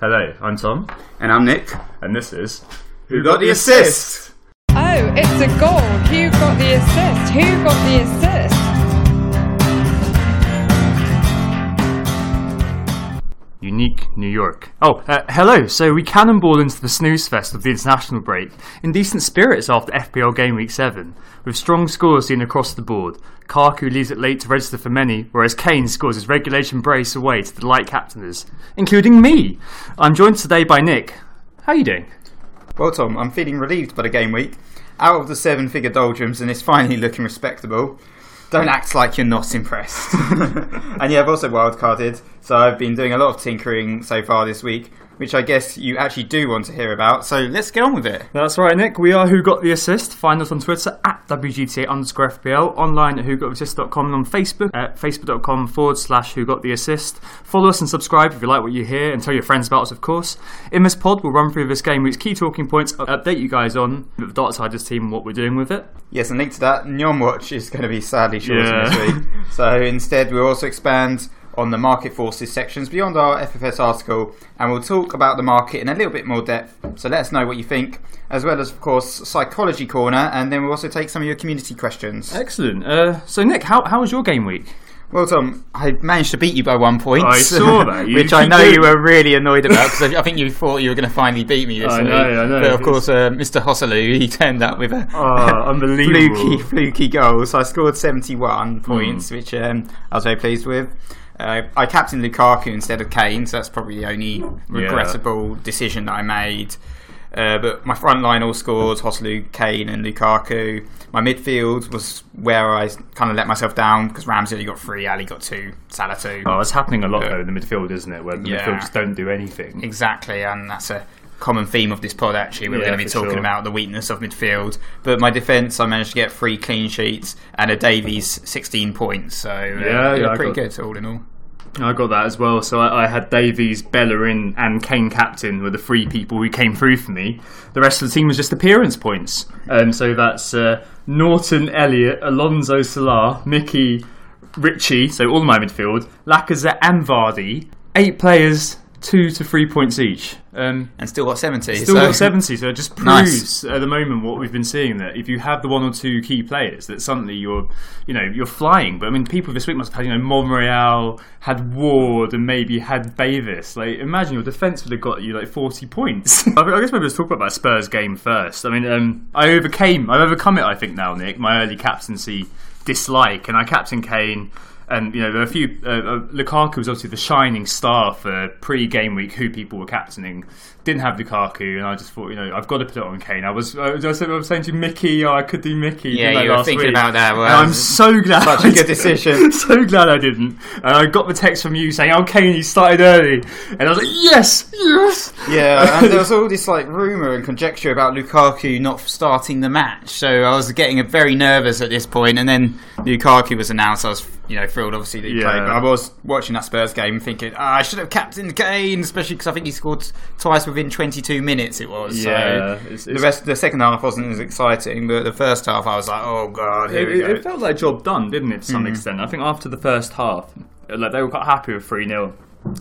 Hello, I'm Tom, And I'm Nick. and this is Who got the assist? Oh, it's a goal. Who got the assist? Who got the assist? Unique New York. Oh, uh, hello. So we cannonball into the snooze fest of the international break in decent spirits after FPL Game Week 7, with strong scores seen across the board. Karku leaves it late to register for many, whereas Kane scores his regulation brace away to the light captainers, including me. I'm joined today by Nick. How are you doing? Well, Tom, I'm feeling relieved by the game week. Out of the seven figure doldrums, and it's finally looking respectable. Don't act like you're not impressed. and yeah, I've also wildcarded, so I've been doing a lot of tinkering so far this week, which I guess you actually do want to hear about. So let's get on with it. That's right, Nick. We are Who Got the Assist. Find us on Twitter at WGTA underscore FPL, online at WhoGotTheAssist.com, and on Facebook at Facebook.com forward slash Who Got the Assist. Follow us and subscribe if you like what you hear, and tell your friends about us, of course. In this pod, we'll run through this game week's key talking points, update you guys on the Dartsiders team and what we're doing with it. Yes, and linked to that, Nyon Watch is going to be sadly shortened Yeah. this week. So instead, we'll also expand on the market forces sections beyond our FFS article, and we'll talk about the market in a little bit more depth. So let us know what you think, as well as, of course, psychology corner, and then we'll also take some of your community questions. Excellent. Uh, so, Nick, how, how was your game week? Well, Tom, I managed to beat you by one point. I saw that. Which I know doing- you were really annoyed about because I, I think you thought you were going to finally beat me this I week. know, I know. But of course, uh, Mr. Joselu, he turned up with a Oh, unbelievable. fluky, fluky goal. So I scored 71 Hmm. points, which um, I was very pleased with. Uh, I captained Lukaku instead of Kane, so that's probably the only regrettable decision that I made. Uh, but my front line all scored Joselu, Kane, and Lukaku. My midfield was where I kind of let myself down because Ramsey only got three, Alli got two, Salah two. Oh, it's happening a lot, Yeah. though, in the midfield, isn't it? Where the Yeah. midfield just don't do anything. Exactly, and that's a common theme of this pod. Actually, we're Yeah, going to be talking sure. about the weakness of midfield. But my defence, I managed to get three clean sheets and a Davies sixteen points. So uh, Yeah, yeah, pretty got- good all in all. I got that as well. So I, I had Davies, Bellerin, and Kane captain were the three people who came through for me. The rest of the team was just appearance points. Um, so that's uh, Norton, Elliot, Alonso, Salah, Mickey, Richie. So all my midfield, Lacazette, and Vardy. Eight players, two to three points each. Um, And still got seventy. Still so- got 70, so it just Nice. proves at the moment what we've been seeing that if you have the one or two key players, that suddenly you're, you know, you're flying. But I mean, people this week must have had, you know, Monreal, had Ward, and maybe had Bavis. Like, imagine your defence would have got you like 40 points. I I guess maybe let's talk about that Spurs game first. I mean, um, I overcame, I've overcome it, I think now, Nick, my early captaincy dislike, and I captain Kane. And you know there are a few. Uh, uh, Lukaku was obviously the shining star for pre-game week who people were captaining. Didn't have Lukaku, and I just thought, you know, I've got to put it on Kane. I was, I was, I was saying to Mickey, oh, I could do Mickey. Yeah, you were last thinking week? about that, well, I'm so glad. such a good decision. so glad I didn't. And I got the text from you saying, "Oh, Kane, you started early," and I was like, "Yes, yes." Yeah, and there was all this like rumor and conjecture about Lukaku not starting the match. So I was getting very nervous at this point. and then Lukaku was announced. I was you know thrilled obviously that he Yeah. played, but I was watching that Spurs game thinking ah, I should have captained Kane, especially because I think he scored twice within 22 minutes. It was Yeah, so it's- the rest the second half wasn't as exciting, but the first half I was like oh god here It, we go. it felt like a job done, didn't it, to some hmm. extent? I think after the first half, like they were quite happy with 3 0.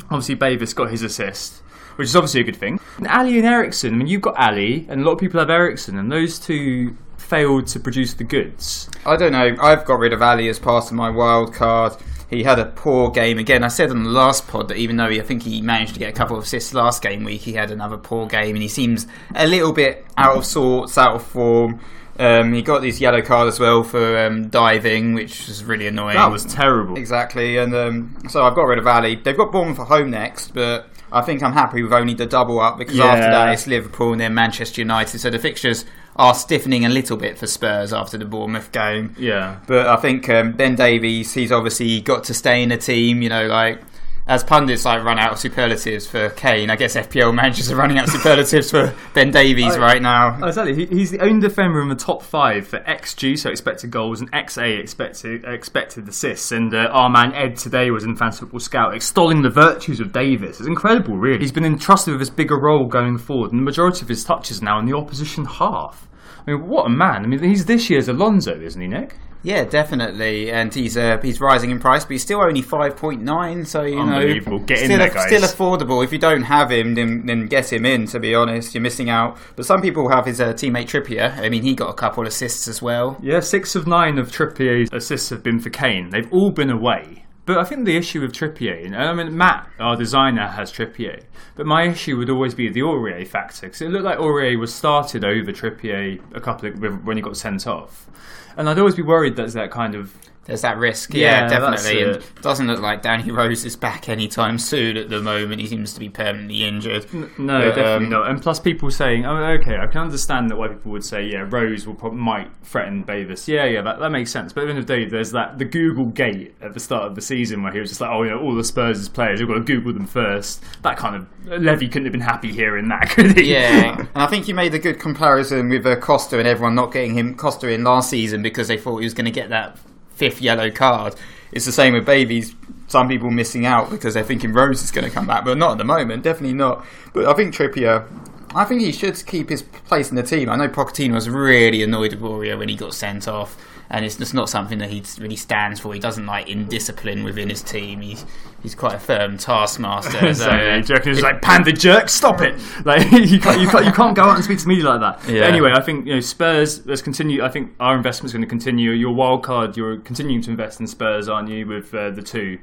Obviously, Bavis got his assist, which is obviously a good thing. And Alli and Eriksen, I mean, you've got Alli, and a lot of people have Eriksen, and those two failed to produce the goods. I don't know. I've got rid of Alli as part of my wild card. He had a poor game again. I said on the last pod that even though he, I think he managed to get a couple of assists last game week, he had another poor game, and he seems a little bit out of sorts, out of form. Um, he got this yellow card as well for um, diving, which was really annoying. That was terrible. Exactly, and um, so I've got rid of Alli. They've got Bournemouth at home next, but I think I'm happy with only the double up because Yeah. after that it's Liverpool and then Manchester United. So the fixtures are stiffening a little bit for Spurs after the Bournemouth game. Yeah. But I think um, Ben Davies, he's obviously got to stay in the team. You know, like as pundits like run out of superlatives for Kane, I guess FPL managers are running out of superlatives for Ben Davies I- right now. Oh, exactly. He, he's the only defender in the top five for XG, so expected goals, and XA, expected expected assists. And uh, our man Ed today was in Fantasy Football Scout extolling the virtues of Davies. It's incredible, really. He's been entrusted with this bigger role going forward, and the majority of his touches now in the opposition half. I mean, what a man! I mean, he's this year's Alonso, isn't he, Nick? Yeah, definitely, and he's uh, he's rising in price, but he's still only five point nine. So you know, Unbelievable. Get in still, there, guys. still affordable. If you don't have him, then then get him in. To be honest, you're missing out. But some people have his uh, teammate Trippier. I mean, he got a couple assists as well. Yeah, six of nine of Trippier's assists have been for Kane. They've all been away. But I think the issue with Trippier, and I mean, Matt, our designer, has Trippier. But my issue would always be the Aurier factor, because it looked like Aurier was started over Trippier a couple of, when he got sent off. And I'd always be worried that's that kind of. There's that risk. Yeah, Yeah, definitely. And it. doesn't look like Danny Rose is back anytime soon. At the moment, he seems to be permanently injured. No, But, definitely um, not. And plus, people saying, "Oh, okay, I can understand that why people would say, yeah, Rose will prob- might threaten Davies." Yeah, yeah, that, that makes sense. But at the end of the day, there's that the Google gate at the start of the season where he was just like, "Oh, you know, all the Spurs' players, you've got to Google them first. That kind of Levy couldn't have been happy hearing that, could he? Yeah, and I think you made a good comparison with uh, Costa and everyone not getting him Costa in last season because they thought he was going to get that fifth yellow card. It's the same with Babies. Some people missing out because they're thinking Rose is going to come back, but not at the moment. Definitely not. But I think Trippier. I think he should keep his place in the team. I know Pochettino was really annoyed with Aurier when he got sent off, and it's just not something that he really stands for. He doesn't like indiscipline within his team. He's he's quite a firm taskmaster. so, So, like panda jerk? Stop it! Like you can't, you can't, you can't go out and speak to media like that. Yeah. anyway, I think you know Spurs. Let's continue. I think our investment's going to continue. Your wild card, you're continuing to invest in Spurs, aren't you? With uh, the two.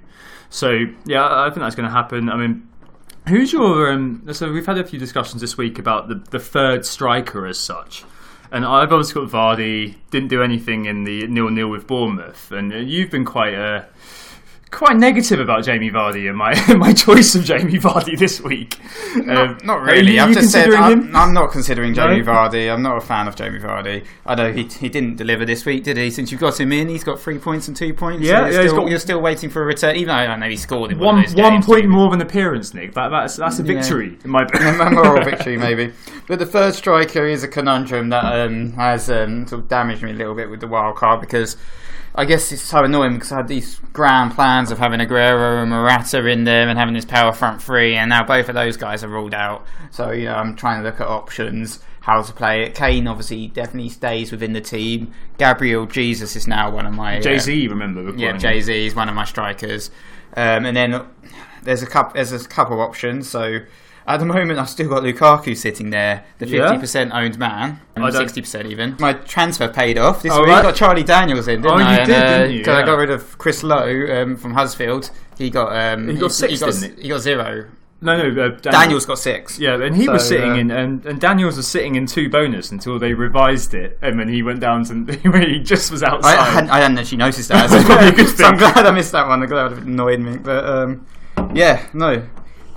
So yeah, I I think that's going to happen. I mean, who's your? Um, so we've had a few discussions this week about the the third striker as such. And I've obviously got Vardy. Didn't do anything in the nil nil with Bournemouth, and you've been quite uh, quite negative about Jamie Vardy and my my choice of Jamie Vardy this week. Not, Um, not really. I've just said I'm? I'm not considering Jamie No? Vardy. I'm not a fan of Jamie Vardy. I know he, he didn't deliver this week, did he? Since you've got him in, he's got three points and two points. Yeah, so you're, yeah, he's still, got- you're still waiting for a return, even though I know he scored in one one, one point more of an appearance, Nick. That, that's that's a Yeah. victory in my book. a moral victory, maybe. But the third striker is a conundrum that um, has um, sort of damaged me a little bit with the wild card because I guess it's so annoying because I had these grand plans of having Aguero and Morata in there and having this power front three, and now both of those guys are ruled out. So you know, I'm trying to look at options, how to play it. Kane obviously definitely stays within the team. Gabriel Jesus is now one of my uh, Jay Z, remember? we're yeah. Jay Z is one of my strikers, um, and then there's a couple. There's a couple of options. So at the moment, I've still got Lukaku sitting there, the fifty percent owned man, and sixty percent even. My transfer paid off this Oh, week. right. Got Charlie Daniels in, didn't Oh, you I? did, didn't you? Because I got rid of Chris Lowe um, from Huddersfield. He got um, He got six, he got, he? he got zero. No, no, uh, Daniel. Daniels got six. Yeah, and he was sitting uh, in, and, and Daniels was sitting in two bonus until they revised it, and then he went down to he just was outside. I hadn't, I hadn't actually noticed that. So, That's probably a good so I'm glad I missed that one. I'm glad it annoyed me. But um, yeah, no,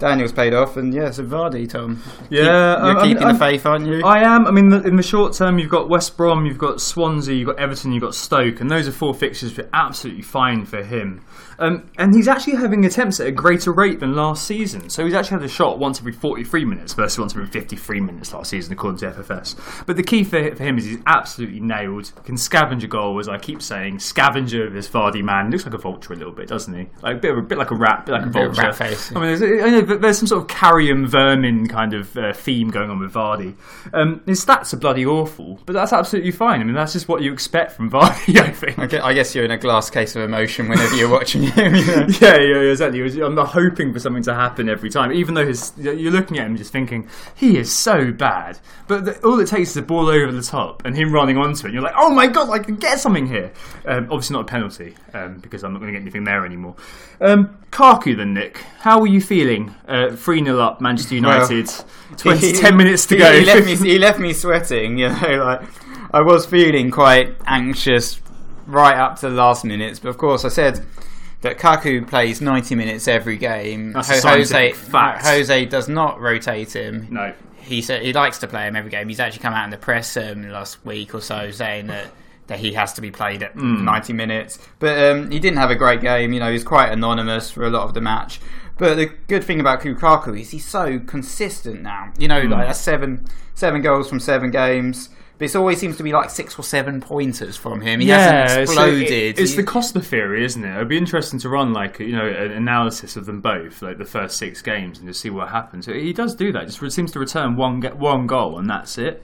Daniel's paid off, and yeah, so Vardy, Tom. Yeah, Keep- um, you're I mean, keeping I'm- the faith, aren't you? I am. I mean, the- in the short term, you've got West Brom, you've got Swansea, you've got Everton, you've got Stoke, and those are four fixtures that are absolutely fine for him. Um, and he's actually having attempts at a greater rate than last season. So he's actually had a shot once every 43 minutes versus once every 53 minutes last season, according to FFS. But the key for, for him is he's absolutely nailed. Can scavenge a goal, as I keep saying. Scavenger, this Vardy man. Looks like a vulture a little bit, doesn't he? Like a bit, of, a bit like a rat, bit like a, of vulture. rat face, I mean, there's, I know, but there's some sort of carrion vermin kind of uh, theme going on with Vardy. Um, his stats are bloody awful, but that's absolutely fine. I mean, that's just what you expect from Vardy, I think. I I guess you're in a glass case of emotion whenever you're watching him. you know. Yeah, yeah, yeah, exactly. I'm not hoping for something to happen every time, even though his, you're looking at him just thinking he is so bad. But the, all it takes is a ball over the top and him running onto it. And you're like, oh my god, I can get something here. Um, obviously not a penalty um, because I'm not going to get anything there anymore. Um, Karku then, Nick, how were you feeling? Uh, Three 0 up, Manchester Well, United. 20, He- 10 minutes to he- go. He left me. He left me sweating. You know, like I was feeling quite anxious right up to the last minutes. But of course, I said that Kaku plays 90 minutes every game. That's Jose fact. Jose does not rotate him. no. He said he likes to play him every game. He's actually come out in the press um, last week or so saying that. That he has to be played at Hmm. 90 minutes, but um, he didn't have a great game. You know, he's quite anonymous for a lot of the match. But the good thing about Lukaku is he's so consistent now. You know, Hmm. like that's seven seven goals from seven games. But it always seems to be like six or seven pointers from him. He hasn't it's, exploded. it- it's He- the Costa theory, isn't it? It'd be interesting to run like you know an analysis of them both, like the first six games, and just see what happens. He does do that. Just seems to return one get one goal, and that's it.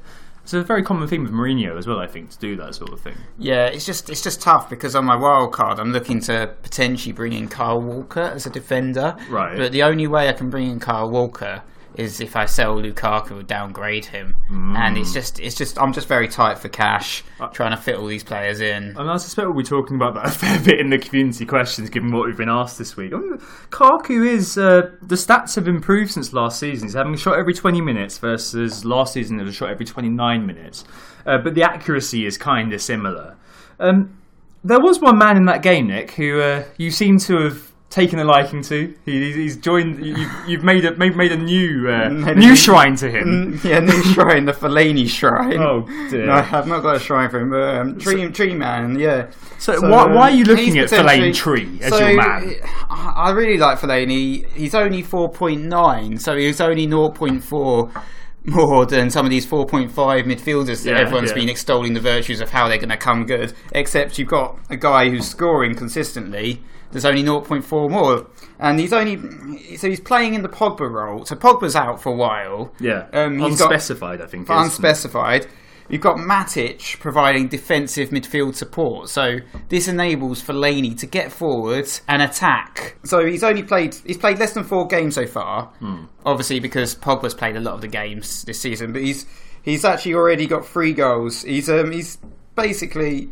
It's a very common theme with Mourinho as well, I think, to do that sort of thing. Yeah, it's just it's just tough because on my wild card, I'm looking to potentially bring in Kyle Walker as a defender. Right. But the only way I can bring in Kyle Walker is if I sell Lukaku or downgrade him. And it's just it's just I'm just very tight for cash, trying to fit all these players in. And I suspect we'll be talking about that a fair bit in the community questions, given what we've been asked this week. I mean, Karku is uh, the stats have improved since last season. He's having a shot every 20 minutes versus last season it was a shot every 29 minutes. Uh, but the accuracy is kind of similar. Um, there was one man in that game, Nick, who uh, you seem to have taken a liking to. He, he's joined. You, you've- you've made a made, made a new uh, Made new new- shrine to him. Mm, yeah, new shrine, the Fellaini shrine. Oh, dear. No, I've not got a shrine for him. But, um, tree, tree man, yeah. So, why, um, why are you looking at Fellaini Tree as so, your man? I I really like Fellaini. He's only 4.9, so he's only 0.4 more than some of these 4.5 midfielders that Yeah, everyone's yeah. been extolling the virtues of how they're going to come good. Except you've got a guy who's scoring consistently. There's only 0.4 more, and he's only so he's playing in the Pogba role. So Pogba's out for a while. Yeah, Um, he's got- unspecified, I think. unspecified. You've got Matic providing defensive midfield support, so this enables Fellaini to get forward and attack. So he's only played he's played less than four games so far. Hmm. Obviously, because Pogba's played a lot of the games this season, but he's he's actually already got three goals. He's um he's basically.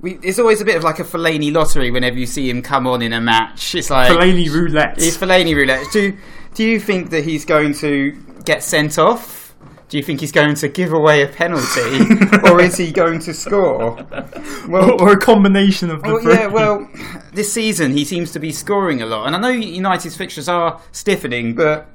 We, it's always a bit of like a Fellaini lottery whenever you see him come on in a match. It's like Fellaini roulette. it's Fellaini roulette. Do do you think that he's going to get sent off? Do you think he's going to give away a penalty, or is he going to score? Well, or, or a combination of the well, yeah. Well, this season he seems to be scoring a lot, and I know United's fixtures are stiffening, but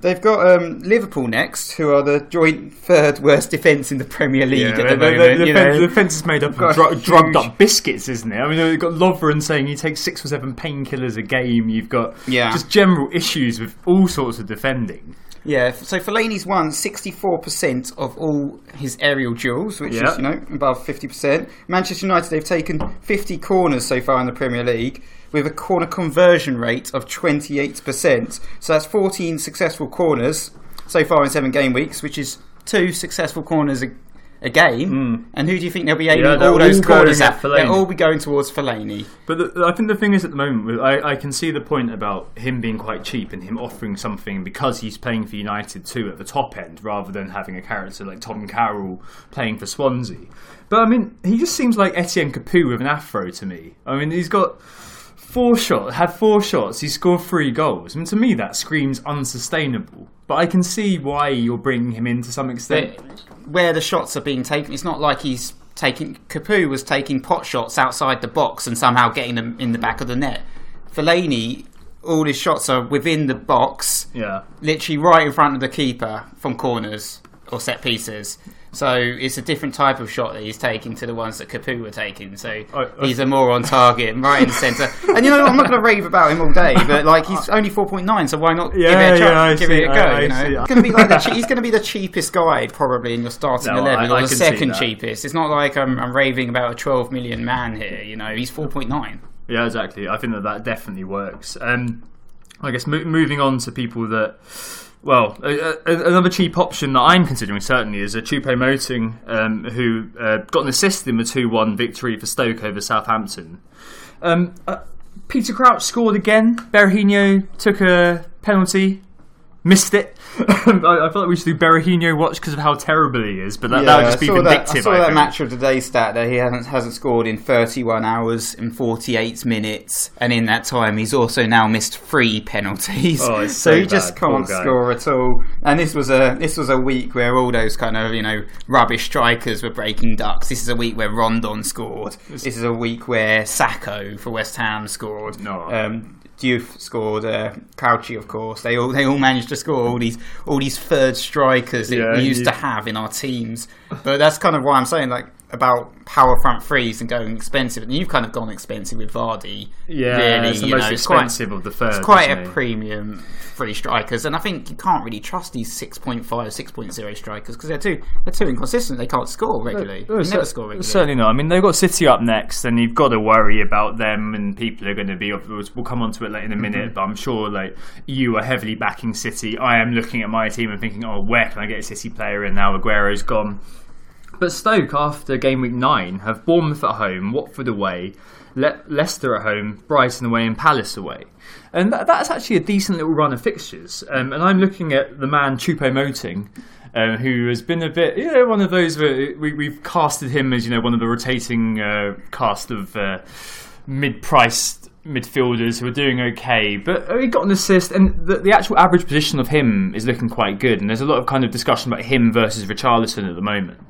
they've got um, Liverpool next, who are the joint third worst defence in the Premier League Yeah, at the, the, the, moment. the, you defense, know. the defense is made up of huge- drugged up biscuits, isn't it? I mean, you've got Lovren saying he takes six or seven painkillers a game. You've got Yeah. just general issues with all sorts of defending. Yeah, so Fellaini's won 64% of all his aerial duels, which Yeah. is, you know, above 50%. Manchester United, they've taken 50 corners so far in the Premier League with a corner conversion rate of 28%. So that's 14 successful corners so far in seven game weeks, which is two successful corners a, a game. Hmm. And who do you think they'll be aiming. Yeah, all those all going corners at at? Fellaini. They'll all be going towards Fellaini. But the, I think the thing is, at the moment, I, I can see the point about him being quite cheap and him offering something because he's playing for United too at the top end, rather than having a character like Tom Carroll playing for Swansea. But I mean, he just seems like Etienne Capoue with an afro to me. I mean, he's got four shots, had four shots, he scored three goals. I mean, to me, that screams unsustainable. But I can see why you're bringing him in to some extent. But where the shots are being taken, it's not like he's taking. Capoue was taking pot shots outside the box and somehow getting them in the back of the net. Fellaini all his shots are within the box, Yeah. literally right in front of the keeper from corners or set pieces. So it's a different type of shot that he's taking to the ones that Capoue were taking. So I- I- he's a more on target, right in the centre. And you know, I'm not going to rave about him all day, but like he's only 4.9, so why not give it a, yeah, try, I give see, it a I- go? I you know, see. it's going to be like the che- he's going to be the cheapest guide probably in your starting No, eleven, I- or the second cheapest. It's not like I'm, I'm raving about a 12 million man here. You know, he's 4.9. Yeah, exactly. I think that that definitely works. Um, I guess mo- moving on to people that, well, another cheap option that I'm considering certainly is a Choupo-Moting, um, who uh, got an assist in the 2 1 victory for Stoke over Southampton. Um, uh, Peter Crouch scored again. Berahino took a penalty. Missed it. I, I feel like we should do Berahino watch because of how terrible he is, but that, that would just be I vindictive. That, I saw I that think. match of the day stat that he hasn't hasn't scored in 31 hours and 48 minutes, and in that time he's also now missed three penalties. Oh, so so he just bad, poor can't score at all. And this was a this was a week where all those kind of you know rubbish strikers were breaking ducks. This is a week where Rondon scored. This is a week where Sakho for West Ham scored. No. Um, Diouf scored, uh, of course. They all they all managed to score all these all these third strikers that Yeah, we used you- to have in our teams. But that's kind of why I'm saying like about power front threes and going expensive. And you've kind of gone expensive with Vardy. Yeah, really, it's the you most know, it's quite- expensive of the third. It's quite a he? premium free strikers, and I think you can't really trust these 6.5, 6.0 strikers because they're too they're too inconsistent. They can't score regularly. They cer- never score regularly. Certainly not. I mean, they've got City up next, and you've got to worry about them, and people are going to be. We'll come on to it later in a minute, Mm-hmm. but I'm sure like you are heavily backing City. I am looking at my team and thinking, oh, where can I get a City player in now? Aguero's gone. But Stoke, after game week nine, have Bournemouth at home, Watford away, Le- Leicester at home, Brighton away, and Palace away. And that, that's actually a decent little run of fixtures. Um, and I'm looking at the man Choupo-Moting, um, who has been a bit, you know, one of those where we, we've casted him as, you know, one of the rotating uh, cast of uh, mid-priced midfielders who are doing okay, but he got an assist, and the, the actual average position of him is looking quite good. And there's a lot of kind of discussion about him versus Richarlison at the moment.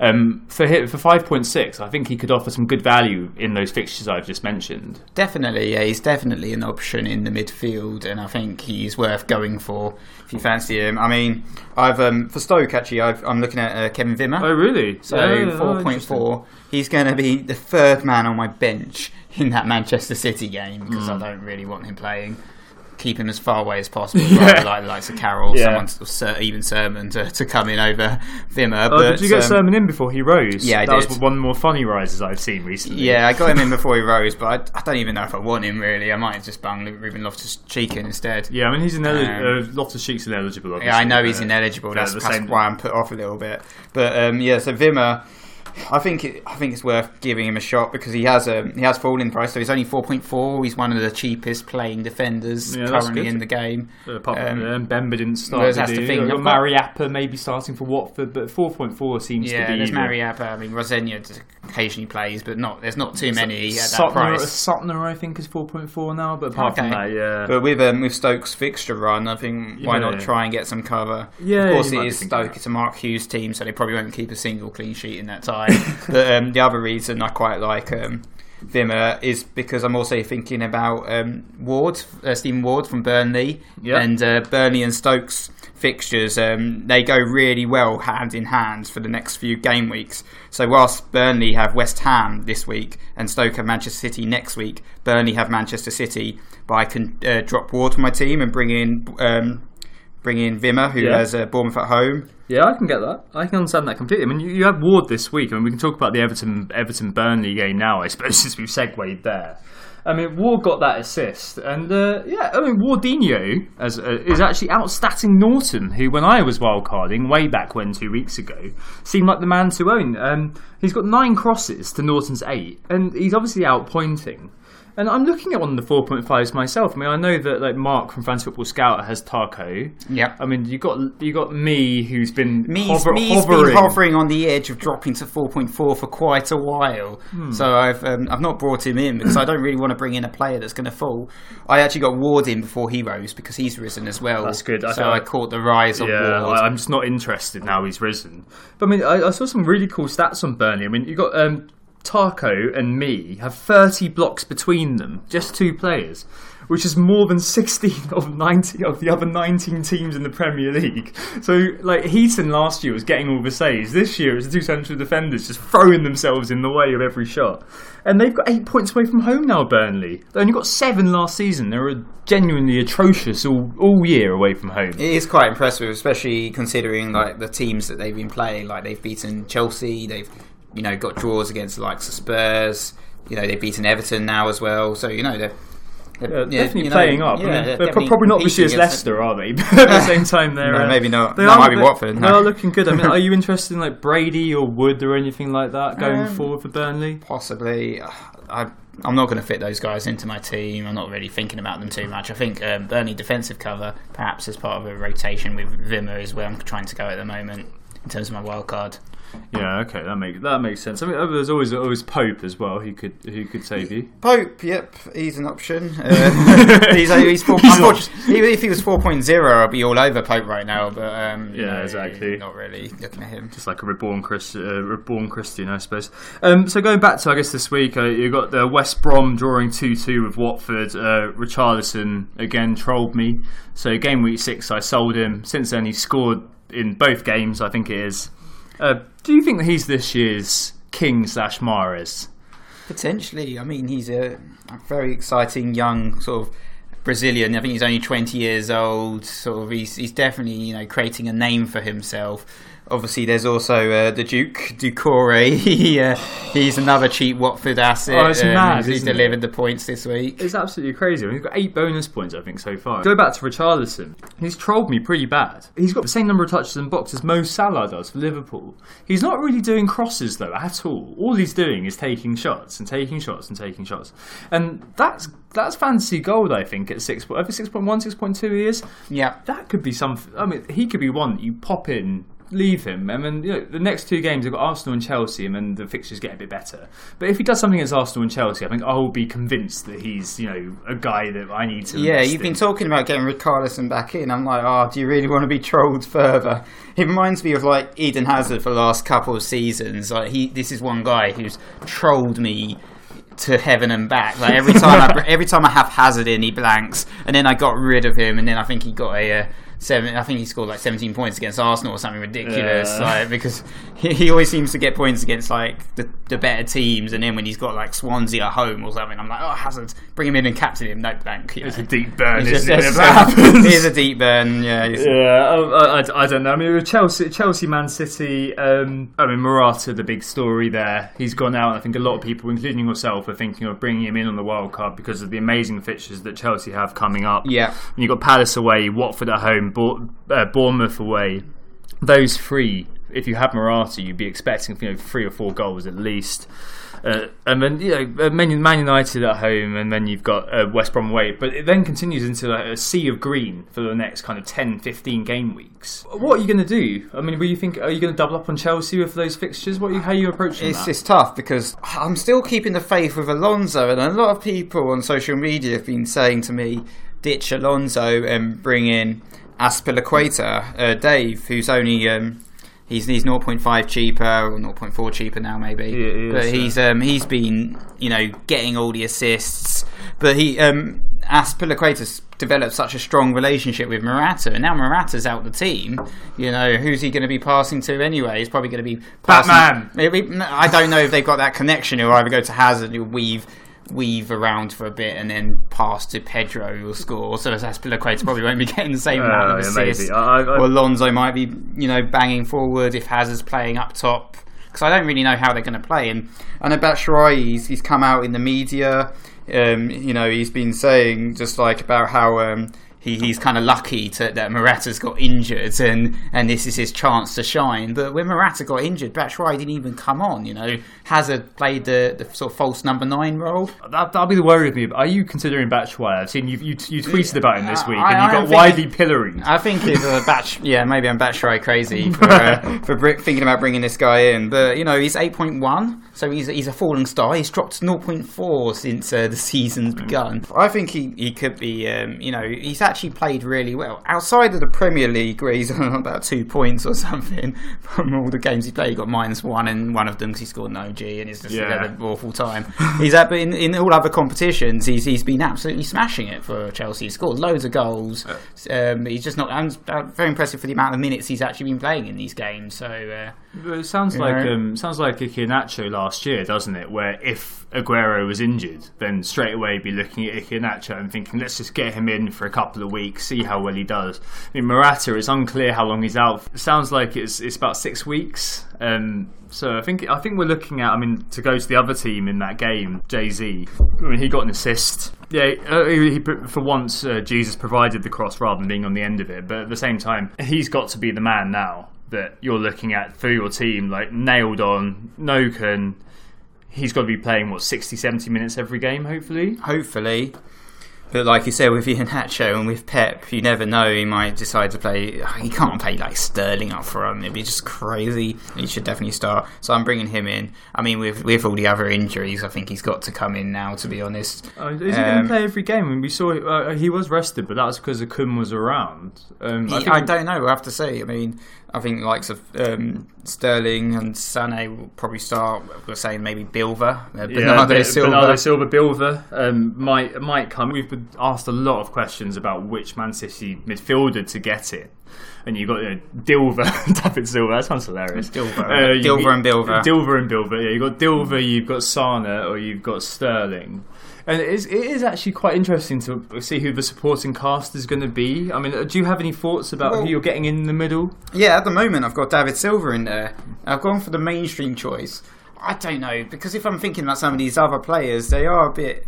Um, for hi- for five point six, I think he could offer some good value in those fixtures I've just mentioned. Definitely, yeah, he's definitely an option in the midfield, and I think he's worth going for if you fancy him. I mean, I've um, for Stoke actually, I've, I'm looking at uh, Kevin Wimmer. Oh, really? So Yeah, oh, four point four. He's going to be the third man on my bench in that Manchester City game because Hmm. I don't really want him playing. Keep him as far away as possible, rather like the likes of Carroll, Yeah. someone, Sir, even Sermon to, to come in over Wimmer. Oh, but, did you get um, Sermon in before he rose? Yeah, I that did. was one of the more funny rises I've seen recently. Yeah, I got him in before he rose, but I, I don't even know if I want him really. I might have just bung Ruben Loftus Cheek in instead. Yeah, I mean he's ineligible. Um, uh, Loftus Cheek's ineligible. Obviously, Yeah, I know he's ineligible. they're That's, that's why I'm put off a little bit. But um, yeah, so Wimmer, I think it, I think it's worth giving him a shot because he has a he has fallen price. So he's only four point four. He's one of the cheapest playing defenders Yeah, currently in the game. Uh, Apart from Um, um, Bemba didn't start. that's the thing, got got- Mariappa maybe starting for Watford, but four point four seems Yeah, to be. there's Mariappa. I mean, Rosenior occasionally plays, but not there's not too many at that Suttner, price. Suttner, I think, is four point four now. But apart from that, yeah. But with um, with Stokes' fixture run, I think why Yeah. not try and get some cover? Yeah, of course it is Stoke. that. It's a Mark Hughes team, so they probably won't keep a single clean sheet in that time. But um, the other reason I quite like um, Wimmer is because I'm also thinking about um, Ward, uh, Stephen Ward from Burnley, Yeah. and uh, Burnley and Stokes fixtures. Um, they go really well hand in hand for the next few game weeks. So whilst Burnley have West Ham this week and Stoke have Manchester City next week, Burnley have Manchester City. But I can uh, drop Ward from my team and bring in. Um, Bring in Wimmer, who Yeah. has uh, Bournemouth at home. Yeah, I can get that. I can understand that completely. I mean, you, you have Ward this week. I mean, we can talk about the Everton Everton Burnley game now. I suppose since we've segued there. I mean, Ward got that assist, and uh, yeah, I mean, Wardinho as, uh, is actually outstatting Norton, who, when I was wildcarding way back when two weeks ago, seemed like the man to own. Um, he's got nine crosses to Norton's eight, and he's obviously outpointing. And I'm looking at one of the 4.5s myself. I mean, I know that like Mark from Fantasy Football Scout has Tarko. Yeah. I mean, you got you got me, who's been Mee's, hover, Mee's hovering. been hovering on the edge of dropping to 4.4 for quite a while. Hmm. So I've um, I've not brought him in because I don't really want to bring in a player that's going to fall. I actually got Ward in before he rose because he's risen as well. That's good. I so I caught the rise of Yeah, Ward. I'm just not interested now he's risen. But I mean, I, I saw some really cool stats on Burnley. I mean, you got um, Taco and Mee have 30 blocks between them, just two players, which is more than 16 of 90 of the other 19 teams in the Premier League. So, like, Heaton last year was getting all the saves. This year, it's the two central defenders just throwing themselves in the way of every shot. And they've got eight points away from home now, Burnley. They only got seven last season. They were genuinely atrocious all, all year away from home. It is quite impressive, especially considering like the teams that they've been playing. Like they've beaten Chelsea, they've you know got draws against the likes of Spurs. You know they've beaten Everton now as well. So you know they're yeah, definitely you know, playing up. Yeah, mean, they're probably not this year's Leicester, are they? But at the same time, they're no, uh, maybe not. They that might be Watford. No. They are looking good. I mean, are you interested in like Brady or Wood or anything like that going um, forward for Burnley? Possibly. I, I'm not going to fit those guys into my team. I'm not really thinking about them too much. I think um, Burnley defensive cover, perhaps as part of a rotation with Wimmer, is where I'm trying to go at the moment in terms of my wild card. Yeah, okay, that makes that makes sense. I mean, oh, there's always always Pope as well. He could who could save you. Pope, yep, he's an option. Uh, he's, he's, four, he's even if he was 4.0, I'd be all over Pope right now. But um, yeah, know, exactly. Not really looking at him. Just like a reborn Christ, uh, reborn Christian, I suppose. Um, so going back to I guess this week, uh, you got the West Brom drawing two two with Watford. Uh, Richarlison again trolled me. So game week six, I sold him. Since then, he scored in both games. I think it is. Uh, do you think that he's this year's King slash Mahrez? Potentially. I mean, he's a, a, very exciting young sort of Brazilian. I think he's only 20 years old. Sort of, he's, he's definitely you know creating a name for himself. Obviously, there's also uh, the Duke Doucouré. he, uh, he's another cheap Watford asset. Oh, it's um, mad! He's delivered it? the points this week. It's absolutely crazy. He's got eight bonus points, I think, so far. Go back to Richarlison. He's trolled me pretty bad. He's got the same number of touches in box as Mo Salah does for Liverpool. He's not really doing crosses though at all. All he's doing is taking shots and taking shots and taking shots, and that's that's fantasy gold. I think at six over six point one, six point two years. Yeah, that could be something. I mean, he could be one that you pop in leave him. I mean, you know, the next two games have got Arsenal and Chelsea, and then the fixtures get a bit better. But if he does something against Arsenal and Chelsea, I think I will be convinced that he's, you know, a guy that I need to. Yeah, you've in. been talking about getting Richarlison back in. I'm like, oh, do you really want to be trolled further? It reminds me of like Eden Hazard for the last couple of seasons. Like he, this is one guy who's trolled me to heaven and back. Like every time, I, every time I have Hazard in, he blanks, and then I got rid of him, and then I think he got a. Uh, seven. I think he scored like 17 points against Arsenal or something ridiculous. Yeah. Like because he, he, always seems to get points against like the, the better teams, and then when he's got like Swansea at home or something, I'm like, oh Hazard, bring him in and captain him. No bank. It's know. a deep burn. It's just, it, it is a deep burn. Yeah. Yeah. I, I, I, don't know. I mean, Chelsea, Chelsea, Man City. Um, I mean, Morata, the big story there. He's gone out. I think a lot of people, including yourself, are thinking of bringing him in on the World Cup because of the amazing fixtures that Chelsea have coming up. Yeah. And you've got Palace away, Watford at home, uh, Bournemouth away. Those three, if you have Morata, you'd be expecting you know three or four goals at least. Uh, and then you know uh, Man, United at home, and then you've got uh, West Brom away. But it then continues into a, a, sea of green for the next kind of 10, 15 game weeks. What are you going to do? I mean, will you think are you going to double up on Chelsea with those fixtures? What are you, how are you approaching it's, that? It's tough because I'm still keeping the faith with Alonso, and a lot of people on social media have been saying to me, ditch Alonso and bring in Azpilicueta, uh, Dave, who's only um, he's he's 0.5 cheaper or 0.4 cheaper now maybe, is, but he's um, he's been you know getting all the assists, but he um, Azpilicueta's developed such a strong relationship with Morata, and now Morata's out the team. You know, who's he going to be passing to anyway? He's probably going to be passing, Batman. Maybe, I don't know if they've got that connection. He'll either go to Hazard, or weave weave around for a bit and then pass to Pedro who'll score. So Azpilicueta probably won't be getting the same amount of uh, assists. I, I, or Alonso might be, you know, banging forward if Hazard's playing up top. Because I don't really know how they're going to play. And I know Batshuayi, he's, he's come out in the media. Um, you know, he's been saying just like about how um, he, he's kind of lucky to, that Morata's got injured and, and this is his chance to shine. But when Morata got injured, Batshuayi didn't even come on. You know, Hazard played the, the sort of false number nine role. That, will be the worry with me. Are you considering Batshuayi? I've seen you, you, you tweeted about him this week I, and you got widely pilloried. I think it's a Batch. yeah, maybe I'm Batshuayi crazy for, uh, for thinking about bringing this guy in. But you know, he's 8.1, so he's he's a falling star. He's dropped 0.4 since uh, the season's begun. I think he, he could be. Um, you know, he's actually played really well. Outside of the Premier League, where he's on about two points or something from all the games he played, he got minus one in one of them because he scored no G and it's just Yeah. had an awful time. he's at, but in, in all other competitions, he's he's been absolutely smashing it for Chelsea. He's scored loads of goals. Um, he's just not. I'm very impressive for the amount of minutes he's actually been playing in these games. So uh, But It sounds You like um, sounds like Iheanacho last year, doesn't it? Where if Aguero was injured, then straight away be looking at Iheanacho and thinking, let's just get him in for a couple of weeks, see how well he does. I mean, Morata, it's unclear how long he's out. It sounds like it's it's about six weeks. Um, so I think I think we're looking at. I mean, to go to the other team in that game, Jay Z. I mean, he got an assist. Yeah, uh, he, he, for once, uh, Jesus provided the cross rather than being on the end of it. But at the same time, he's got to be the man now that you're looking at for your team, like nailed on. No can. He's got to be playing what 60, 70 minutes every game, hopefully. hopefully. But like you said, with Iheanacho and with Pep, you never know. He might decide to play. He can't play like Sterling up front. It'd be just crazy. He should definitely start. So I'm bringing him in. I mean, with with all the other injuries, I think he's got to come in now. To be honest, Uh, is he going Um, to play every game? I mean, we saw uh, he was rested, but that was because Akun was around. Um, I, think- I don't know. We'll have to say. I mean, I think the likes of um, Sterling and Sané will probably start. We're saying maybe Bilva, uh, Bernardo Yeah, Silva. Bernardo Silva, Bilva um, might might come. We've been asked a lot of questions about which Man City midfielder to get it, and you've got you know, Dilver, David Silva. That sounds hilarious. Dilver. you- Dilver and Bilva. Dilver and Bilva. Yeah, You've got Dilver, you've got Sana, or you've got Sterling. And it is, it is actually quite interesting to see who the supporting cast is going to be. I mean, uh, do you have any thoughts about Well- who you're getting in the middle? Yeah, at the moment I've got David Silva in there. I've gone for the mainstream choice. I don't know because if I'm thinking about some of these other players, they are a bit.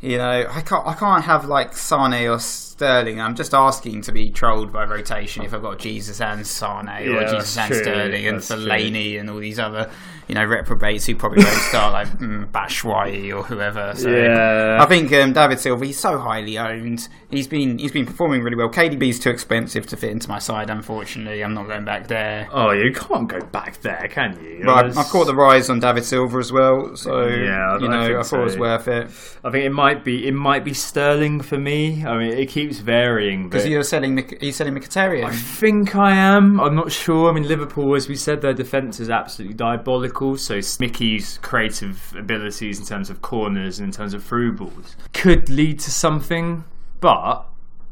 You know, I can't. I can't have like Sane or Sterling. I'm just asking to be trolled by rotation if I've got Jesus and Sane or Jesus and true, Sterling and that's true. Fellaini and all these other, you know, reprobates who probably won't start like mm, Batshuayi or whoever. So Yeah. I think um, David Silva. He's so highly owned. He's been he's been performing really well. KDB's too expensive to fit into my side. Unfortunately, I'm not going back there. Oh, you can't go back there, can you? But I, That's- I've caught the rise on David Silva as well, so Yeah, I- you know I, thought it was worth it I think it might be it might be Sterling for me. I mean, it keeps varying. because you're selling you're selling Mkhitaryan. I think I am. I'm not sure. I mean, Liverpool, as we said, their defence is absolutely diabolical. So Mickey's creative abilities in terms of corners and in terms of through balls could lead to something, but.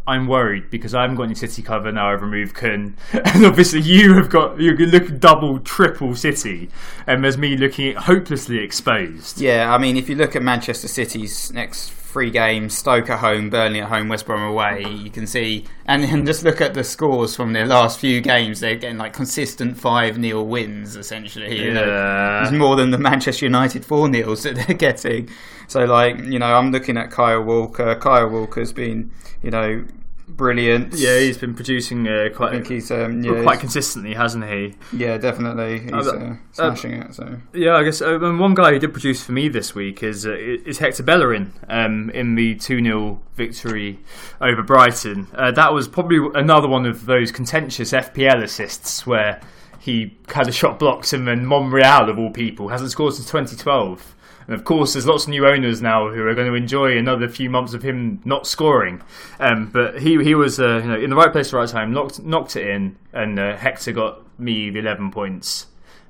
I'm worried because I haven't got any City cover now. I've removed Kun, and obviously you have got you can look double, triple City, and there's me looking hopelessly exposed. Yeah, I mean, if you look at Manchester City's next three games, Stoke at home, Burnley at home, West Brom away, you can see, and then just look at the scores from their last few games. They're getting like consistent 5 0 wins, essentially. you know. It's more than the Manchester United 4 0s that they're getting. So, like, you know, I'm looking at Kyle Walker. Kyle Walker's been, you know, brilliant. Yeah, he's been producing uh, I quite think he's, um, yeah, quite he's- consistently, hasn't he? yeah, definitely. He's Uh, uh, uh, smashing it. So. Yeah, I guess uh, and one guy who did produce for me this week is uh, is Hector Bellerin um, in the 2 0 victory over Brighton. Uh, that was probably another one of those contentious FPL assists where he had a shot blocked and then Monreal, of all people, hasn't scored since 2012. And of course, there's lots of new owners now who are going to enjoy another few months of him not scoring. Um, but he he was uh, you know in the right place, at the right time, knocked knocked it in, and uh, Hector got me the 11 points.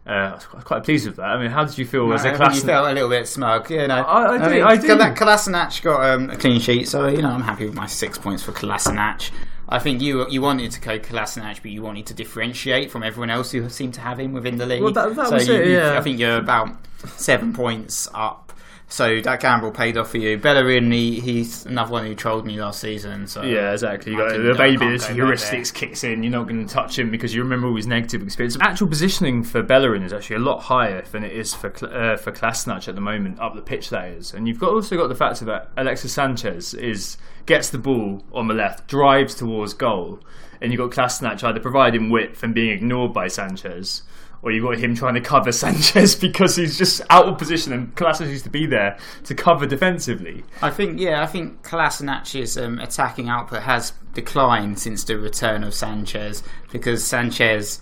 Uh, I was quite- pleased with that. I mean, how did you feel as a I class? you felt a little bit smug, you know. I- I do, mean, I do. Kolasinac got um, a clean sheet, so you know I'm happy with my six points for Kolasinac. I think you you wanted to go Kolasinac, but you wanted to differentiate from everyone else who seemed to have him within the league. Well, that- that so was you, it, you- yeah. I think you're about seven points up. So that gamble paid off for you. Bellerin, he, he's another one who trolled me last season. So Yeah, exactly. You got the I baby can't this go back heuristics kicks in. You're not going to touch him because you remember all his negative experience. Actual positioning for Bellerin is actually a lot higher than it is for uh, for Kolasinac at the moment up the pitch. That is, and you've got also got the fact that Alexis Sanchez is gets the ball on the left, drives towards goal, and you've got Kolasinac either providing width and being ignored by Sanchez. Or you've got him trying to cover Sanchez because he's just out of position and Kolasinac used to be there to cover defensively. I think, yeah, I think Kolasinac's um, attacking output has declined since the return of Sanchez because Sanchez,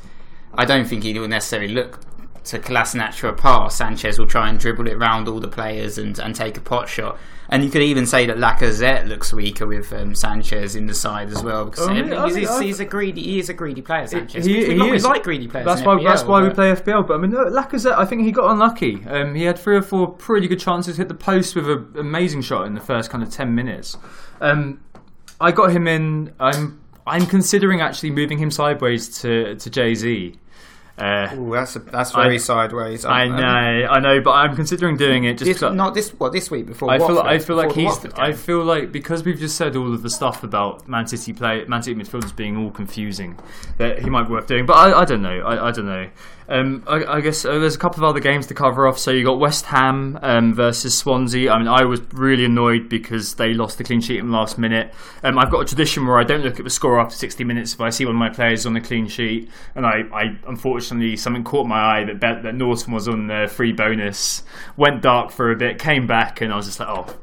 I don't think he will necessarily look to Kolasinac for a pass, Sanchez will try and dribble it around all the players and, and take a pot shot. And you could even say that Lacazette looks weaker with um, Sanchez in the side as well because Oh, he's, yeah, I he's, he's a greedy. He is a greedy player, Sanchez. He, we, he is. like greedy players. That's why. FPL, that's why we play FPL. But I mean, look, Lacazette. I think he got unlucky. Um, he had three or four pretty good chances. Hit the post with an amazing shot in the first kind of ten minutes. Um, I got him in. I'm. I'm considering actually moving him sideways to to Jay Z. Uh, Ooh, that's a, that's very I- sideways. I Um, know, I know, but I'm considering doing it just This, not this. What this week before? I feel Watford, I feel like he's I feel like because we've just said all of the stuff about Man City play Man City midfielders being all confusing that he might be worth doing but I, I don't know I, I don't know um, I, I guess uh, there's a couple of other games to cover off so you got West Ham um, versus Swansea I mean I was really annoyed because they lost the clean sheet in the last minute um, I've got a tradition where I don't look at the score after 60 minutes if I see one of my players on the clean sheet and I, I unfortunately something caught my eye that bet that Norton was on the free bonus went dark for a bit came back and I was just like oh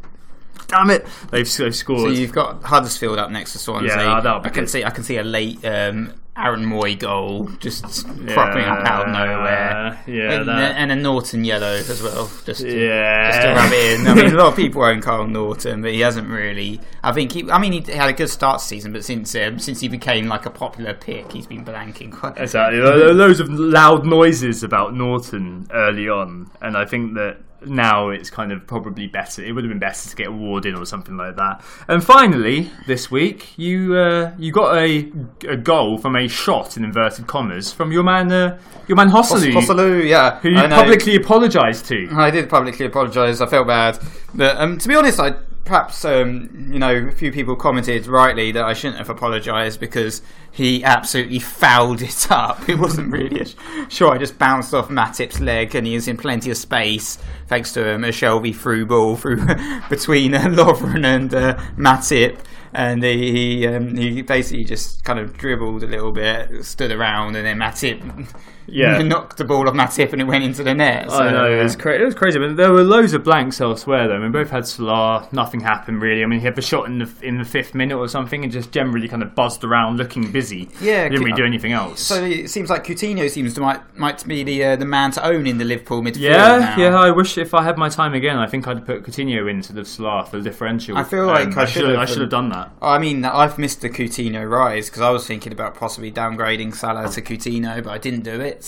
damn it, they've, they've scored. So you've got Huddersfield up next to Swansea. Yeah, that'll be I can good. see I can see a late um, Aaron Mooy goal just cropping up out of nowhere. yeah, and, and a Norton yellow as well, just to, Yeah. just to rub it in. I mean, a lot of people own Carl Norton, but he hasn't really. I think he. I mean, he had a good start season, but since um, since he became like a popular pick, he's been blanking quite. Exactly. There are loads of loud noises about Norton early on, and I think that now it's kind of probably better. It would have been better to get a ward in or something like that. And finally, this week, you uh, you got a, a goal from a shot in inverted commas from your man, uh, your man Joselu, Joselu, yeah, who you I publicly apologised to. I did publicly apologise. I felt bad, but um, to be honest, I perhaps um, you know a few people commented rightly that I shouldn't have apologised because he absolutely fouled it up. It wasn't really a sure. I just bounced off Matip's leg, and he was in plenty of space thanks to um, a Shelvey through ball through between uh, Lovren and uh, Matip. And he he, um, he basically just kind of dribbled a little bit, stood around, and then Matip Yeah. knocked the ball off Matip, and it went into the net. I So, know it uh, was, cra- it was crazy. But there were loads of blanks elsewhere, though. I mean, both had Salah. Nothing happened really. I mean, he had the shot in the in the fifth minute or something, and just generally kind of buzzed around, looking busy. Yeah, didn't really do anything else. So it seems like Coutinho seems to might might be the uh, the man to own in the Liverpool midfield. yeah, now. yeah. I wish if I had my time again, I think I'd put Coutinho instead of Salah for the differential. Um, I feel like I should should've- I should have done that. I mean, I've missed the Coutinho rise because I was thinking about possibly downgrading Salah to Coutinho, but I didn't do it.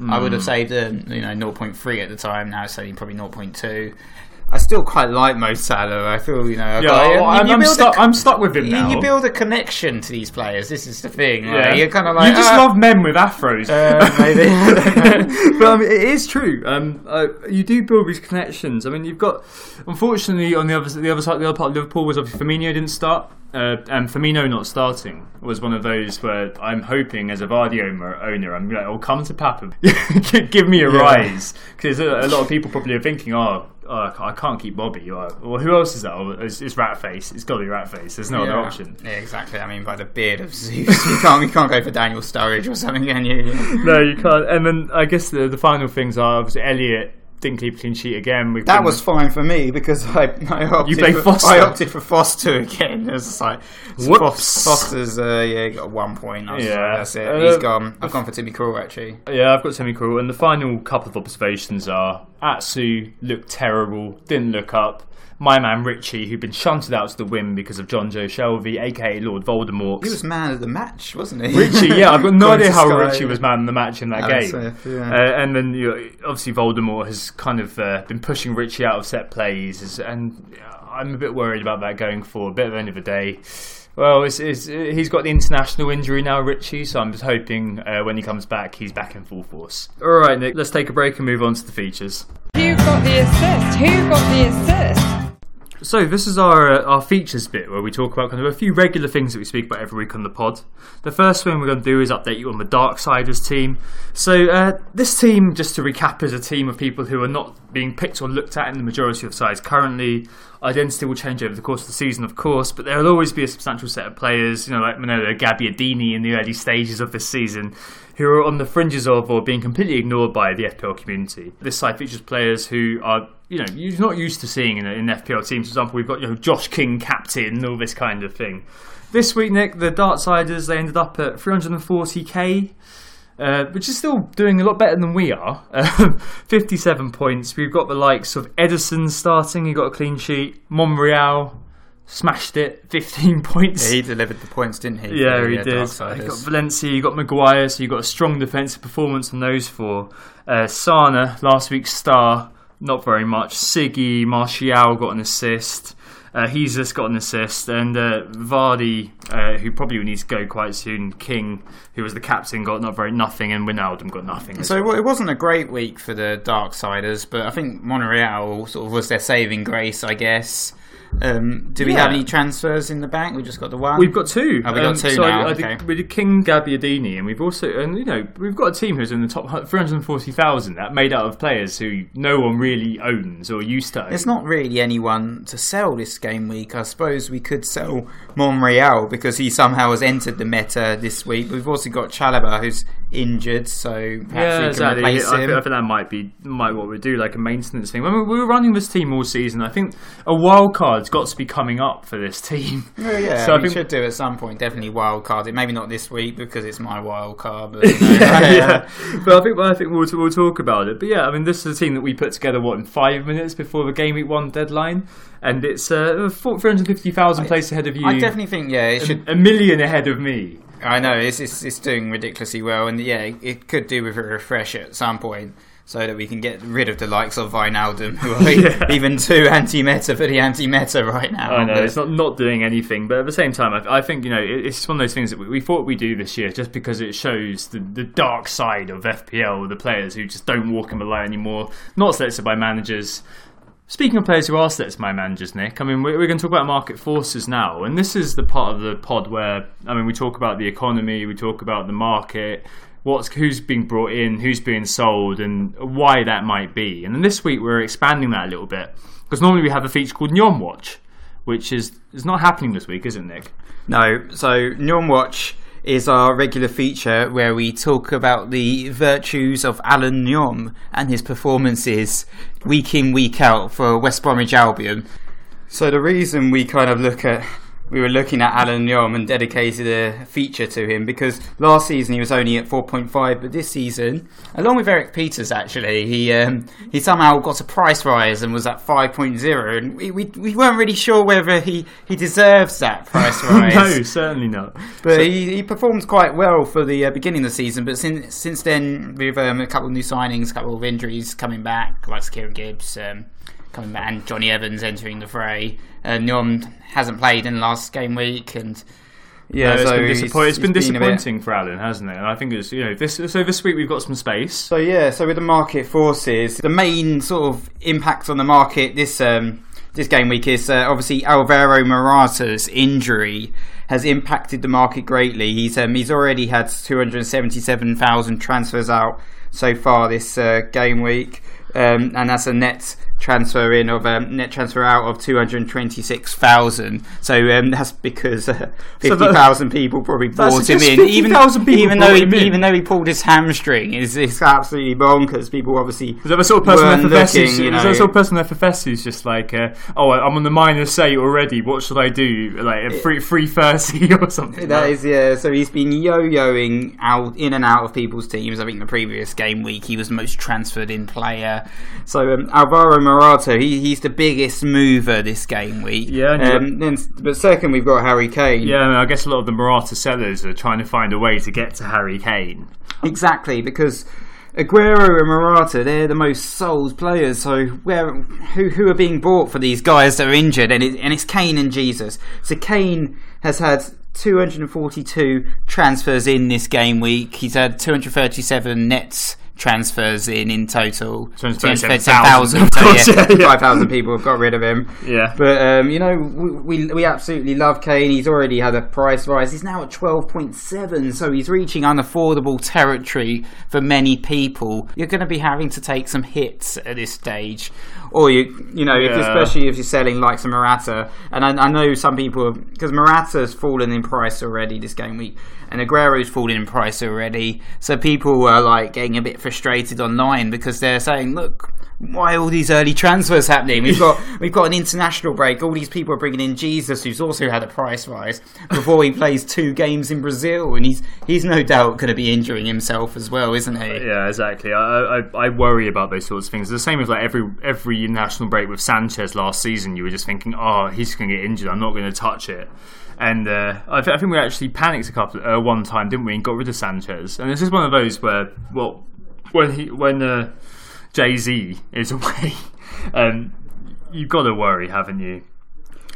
I would have Hmm. saved um, you know 0.3 at the time. Now only probably 0.2. I still quite like Mo Salah. I feel you know. Yeah, got- well, I'm, you I'm stuck. co- I'm stuck with him you, now. you build a connection to these players. This is the thing. like, yeah. you're kind of like you just ah, love men with afros. uh, maybe. I don't know. but I mean, it is true. Um, uh, you do build these connections. I mean, you've got, unfortunately, on the other the other side, the other part of Liverpool was obviously Firmino didn't start, uh, and Firmino not starting was one of those where I'm hoping as a Vardy owner, I'm like, oh, come to Papa, give me a rise, because a, a lot of people probably are thinking, oh. oh, I can't keep Bobby. Or, or who else is that? Oh, it's, it's Ratface. It's got to be Ratface. There's no other option. Yeah, exactly. I mean, by the beard of Zeus, you can't you can't go for Daniel Sturridge or something, can you? no, you can't. And then I guess the, the final things are obviously Elliot didn't keep a clean sheet again. We've That been- was fine for me because I, I opted for, Foster. I opted for Foster again. It was like Whoops. Fos- Foster's uh, yeah got one point. Was Yeah. that's it. Uh, He's gone. I've gone for Timmy Krul actually. Yeah, I've got Timmy Krul. And the final couple of observations are Atsu looked terrible, didn't look up. My man Ritchie, who'd been shunted out to the win because of Jonjo Shelvey, aka Lord Voldemort. He was man of the match, wasn't he? Ritchie, yeah, I've got no idea how Sky. Ritchie was man in the match in that Alan game. Smith, yeah. uh, and then you know, obviously Voldemort has kind of uh, been pushing Ritchie out of set plays, and I'm a bit worried about that going forward. Bit of end of the day. Well, it's, it's, he's got the international injury now, Ritchie, so I'm just hoping uh, when he comes back, he's back in full force. All right, Nick, let's take a break and move on to the features. Who got the assist? Who got the assist? So this is our uh, our features bit where we talk about kind of a few regular things that we speak about every week on the pod. The first thing we're going to do is update you on the Dark Darksiders team. So uh, this team, just to recap, is a team of people who are not being picked or looked at in the majority of sides currently. Identity will change over the course of the season, of course, but there will always be a substantial set of players, you know, like Manolo Gabbiadini in the early stages of this season, who are on the fringes of or being completely ignored by the FPL community. This side features players who are, you know, you're not used to seeing in, in FPL teams. For example, we've got you know Josh King captain, all this kind of thing. This week, Nick, the Darksiders they ended up at 340k. Uh, which is still doing a lot better than we are. Um, 57 points. We've got the likes of Ederson starting, he got a clean sheet. Monreal smashed it, 15 points. Yeah, he delivered the points, didn't he? Yeah, he uh, did. You got Valencia, you got Maguire, so you got a strong defensive performance on those four. Uh, Sané, last week's star, not very much. Siggy, Martial got an assist. Uh, he's just got an assist, and uh, Vardy, uh, who probably needs to go quite soon. King, who was the captain, got not very nothing, and Wijnaldum got nothing. So well. it wasn't a great week for the Darksiders, but I think Monreal sort of was their saving grace, I guess. Um, do we Yeah. have any transfers in the bank? We just got the one. We've got two. Oh, we got two so now, I, I okay. did, we did King Gabbiadini, and we've also, and you know, we've got a team who's in the top 340,000 that made out of players who no one really owns or used to own. There's not really anyone to sell this game week. I suppose we could sell Monreal because he somehow has entered the meta this week. We've also got Chalobah who's injured, so perhaps yeah, we can exactly. replace I think, him. I think that might be might what we do, like a maintenance thing. I mean, we were running this team all season. I think a wild card's got to be coming up for this team. Oh, yeah, So I we think- should do at some point. Definitely wild card it. Maybe not this week because it's my wild card. But you know, yeah, but I think I think we'll we'll talk about it. But yeah, I mean, this is a team that we put together what in five minutes before the game week one deadline, and it's uh, three hundred fifty thousand places ahead of you. I definitely think yeah, it should a million ahead of me. I know it's, it's it's doing ridiculously well, and yeah, it, it could do with a refresh at some point, so that we can get rid of the likes of Wijnaldum, who are Yeah. even too anti-meta for the anti-meta right now. I know it's not not doing anything, but at the same time, I, I think you know it, it's one of those things that we, we thought we'd do this year just because it shows the, the dark side of FPL, the players who just don't walk in the light anymore, not selected by managers. Speaking of players who are selected by managers, Nick, I mean we're, we're going to talk about market forces now, and this is the part of the pod where I mean we talk about the economy, we talk about the market. What's who's being brought in, who's being sold, and why that might be. And then this week we're expanding that a little bit because normally we have a feature called Nyom Watch, which is is not happening this week, is it, Nick? No, so Nyom Watch is our regular feature where we talk about the virtues of Allan Nyom and his performances week in, week out for West Bromwich Albion. So the reason we kind of look at we were looking at Allan Nyom and dedicated a feature to him because last season he was only at 4.5, but this season, along with Eric Peters, actually, he um, he somehow got a price rise and was at 5.0, and we, we, we weren't really sure whether he, he deserves that price rise. no, certainly not. But he, he performed quite well for the uh, beginning of the season. But since since then, with um, a couple of new signings, a couple of injuries coming back, like Kieran Gibbs um, coming back, and Jonny Evans entering the fray, uh, hasn't played in the last game week, and yeah, No, it's so been, he's- disappoint- it's been he's a bit- disappointing for Allan, hasn't it? And I think it's you know this. So this week we've got some space. So yeah, so with the market forces, the main sort of impact on the market this um, this game week is uh, obviously Alvaro Morata's injury has impacted the market greatly. He's um, he's already had 277,000 transfers out so far this uh, game week, um, and that's a net transfer in of um, net transfer out of 226,000. So um, that's because uh, So 50,000 people probably bought him in, even 50,000 people even though he, in. even though he pulled his hamstring. It's, it's absolutely bonkers. People obviously Is that the sort of person FFS looking, you know. that sort of person FFS is just like, uh, oh, I'm on the minus eight already. What should I do? Like a free free thirty or something. That is yeah. So he's been yo-yoing out in and out of people's teams. I think the previous game week he was the most transferred in player. So um, Alvaro Morata, he, he's the biggest mover this game week. Yeah, Um, then, but second we've got Harry Kane. Yeah, I, mean, I guess a lot of the Morata sellers are trying to find a way to get to Harry Kane. Exactly, because Aguero and Morata, they're the most sold players. So where who who are being bought for these guys that are injured, and it, and it's Kane and Jesus. So Kane has had 242 transfers in this game week. He's had 237 nets transfers in in total. 237,000, of So, yeah, yeah, yeah. 5,000 people have got rid of him. Yeah. But um, you know, we, we we absolutely love Kane. He's already had a price rise. He's now at twelve point seven, so he's reaching unaffordable territory for many people. You're going to be having to take some hits at this stage, or you you know, if, especially if you're selling like some Morata. And I, I know some people because Morata's fallen in price already this game week, and Aguero's fallen in price already. So people are like getting a bit frustrated online because they're saying, look. Why all these early transfers happening? We've got we've got an international break. All these people are bringing in Jesus, who's also had a price rise before he plays two games in Brazil, and he's he's no doubt going to be injuring himself as well, isn't he? Yeah, exactly. I, I I worry about those sorts of things. The same as like every every national break with Sanchez last season. You were just thinking, oh, he's going to get injured. I'm not going to touch it. And uh, I, th- I, think we actually panicked a couple uh, one time, didn't we? And got rid of Sanchez. And this is one of those where, well, when he when uh, Jay Z is away, um, you've got to worry, haven't you?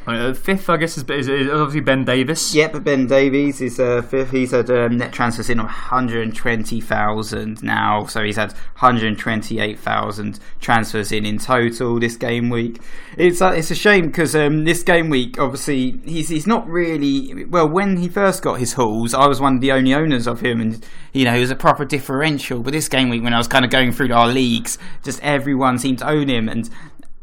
Uh, fifth, I guess, is, is, is, obviously Ben Davies. Yep, Ben Davies is uh, fifth. He's had um, net transfers in of 120,000 now, so he's had 128,000 transfers in in total this game week. It's uh, it's a shame because um, this game week, obviously, he's he's not really well. When he first got his hauls, I was one of the only owners of him, and you know he was a proper differential. But this game week, when I was kind of going through our leagues, just everyone seemed to own him, and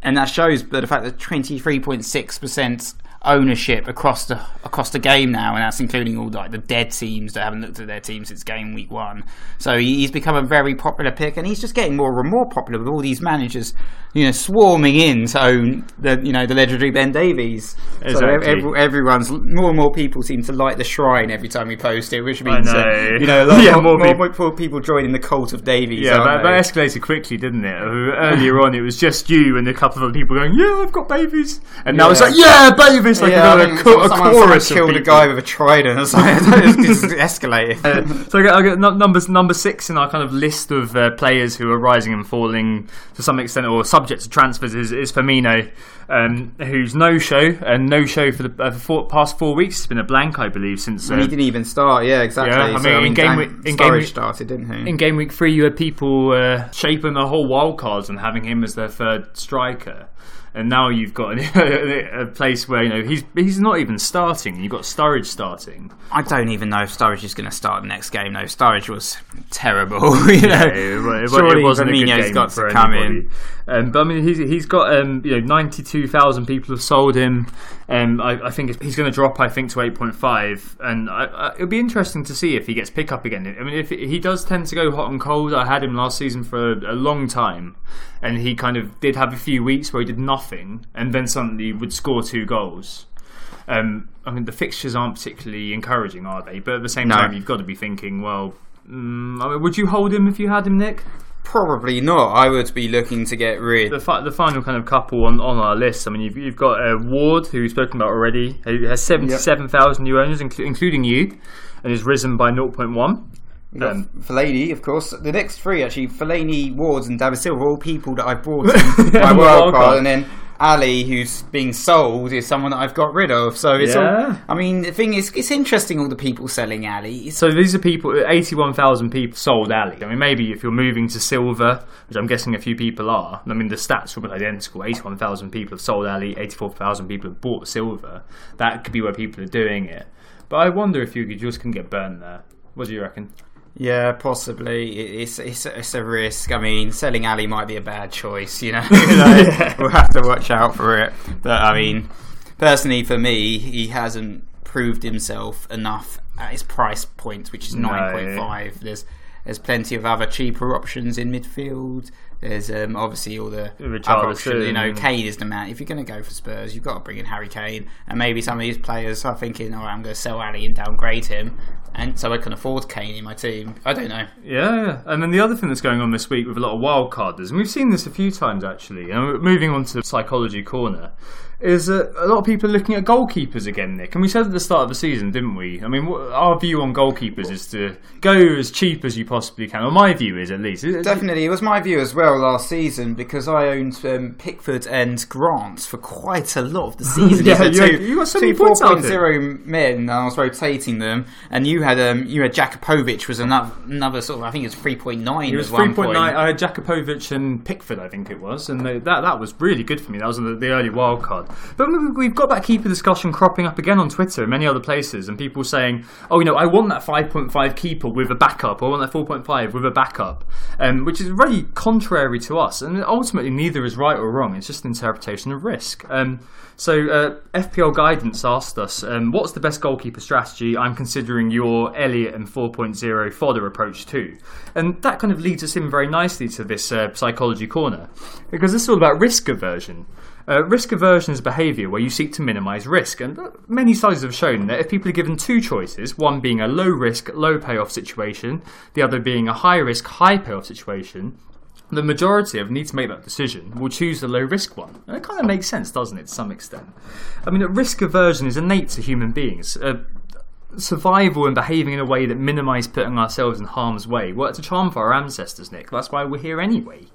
and that shows the fact that 23.6% ownership across the across the game now, and that's including all like the dead teams that haven't looked at their team since game week one. So he's become a very popular pick, and he's just getting more and more popular with all these managers, you know, swarming in to own the you know the legendary Ben Davies. Exactly. So every, everyone's more and more people seem to light the shrine every time we post it, which means. Uh, you know lot yeah, more, more, people. more, people. joining the cult of Davies. Yeah, but that escalated quickly, didn't it? Earlier on, it was just you and a couple of other people going, "Yeah, I've got babies," and yeah. now it's like, "Yeah, babies." It's like yeah, a, co- a someone, chorus. Someone killed a guy with a trident it's escalated. Uh, so I get, I get number number six in our kind of list of uh, players who are rising and falling to some extent, or subject to transfers, is, is Firmino, um, who's no show and no show for the uh, four, past four weeks. It's been a blank, I believe, since uh, he didn't even start. Yeah, exactly. Yeah, I mean, so, in, mean game week, in game week started, didn't he? In game week three, you had people uh, shaping the whole wild cards and having him as their third striker and now you've got a, place where you know he's he's not even starting. You've got Sturridge starting. I don't even know if Sturridge is going to start the next game. No, Sturridge was terrible. you know, yeah, it, Surely it wasn't Firmino's a good game got to come anybody. in. Um, but I mean, he's he's got um, you know ninety two thousand people have sold him. Um, I, I think he's going to drop. I think to eight point five, and I, I, it'll be interesting to see if he gets pick up again. I mean, if he does tend to go hot and cold, I had him last season for a, a long time, and he kind of did have a few weeks where he did nothing, and then suddenly would score two goals. Um, I mean, the fixtures aren't particularly encouraging, are they? But at the same no. time, you've got to be thinking, well, mm, I mean, would you hold him if you had him, Nick? Probably not. I would be looking to get rid. The, fi- the final kind of couple on, on our list. I mean, you've, you've got uh, Ward, who we've spoken about already, who has 77,000 yep. new owners, inc- including you, and has risen by 0.1. You got um, Fellaini, of course. The next three, actually, Fellaini, Wards, and David Silva, all people that I've brought in my wild card, and then Alli, who's being sold, is someone that I've got rid of. So it's yeah. all. I mean, the thing is, it's interesting all the people selling Alli. So these are people. Eighty-one thousand people sold Alli. I mean, maybe if you're moving to Silva, which I'm guessing a few people are. I mean, the stats are identical. Eighty-one thousand people have sold Alli. Eighty-four thousand people have bought Silva. That could be where people are doing it. But I wonder if you could just can get burned there. What do you reckon? Yeah, possibly. It's it's it's a risk. I mean, selling Alli might be a bad choice. You know, we'll have to watch out for it. But I mean, personally, for me, he hasn't proved himself enough at his price point, which is nine point five. There's there's plenty of other cheaper options in midfield. There's um, obviously all the other options. You know, Kane is the man. If you're going to go for Spurs, you've got to bring in Harry Kane, and maybe some of these players are thinking, "Oh, I'm going to sell Alli and downgrade him." And so I can afford Kane in my team. I don't know. Yeah, and then the other thing that's going on this week with a lot of wild carders, and we've seen this a few times actually. And moving on to the psychology corner, is that a lot of people are looking at goalkeepers again, Nick. And we said at the start of the season, didn't we? I mean, our view on goalkeepers is to go as cheap as you possibly can. Or my view is, at least. Definitely. It was my view as well last season because I owned um, Pickford and Grant for quite a lot of the season. yeah, you, two, you got so two 4.0 men, and I was rotating them. And you had um, you had Jakupovic was another, another sort of, I think it was 3.9. It was 3.9. I had Jakupovic and Pickford, I think it was. And they, that, that was really good for me. That was the, the early wild card. But we've got that keeper discussion cropping up again on Twitter and many other places, and people saying, "Oh, you know, I want that 5.5 keeper with a backup. I want that 4.5 with a backup, um, which is really contrary to us. And ultimately, neither is right or wrong. It's just an interpretation of risk. Um, so uh, FPL guidance asked us, um, "What's the best goalkeeper strategy?" I'm considering your Elliot and 4.0 fodder approach too, and that kind of leads us in very nicely to this uh, psychology corner because this is all about risk aversion. Uh, risk aversion is behaviour where you seek to minimise risk, and many studies have shown that if people are given two choices, one being a low risk, low payoff situation, the other being a high risk, high payoff situation, the majority of need to make that decision will choose the low risk one. And it kind of makes sense, doesn't it, to some extent? I mean, risk aversion is innate to human beings. Uh, survival and behaving in a way that minimise putting ourselves in harm's way worked a charm for our ancestors, Nick. That's why we're here anyway.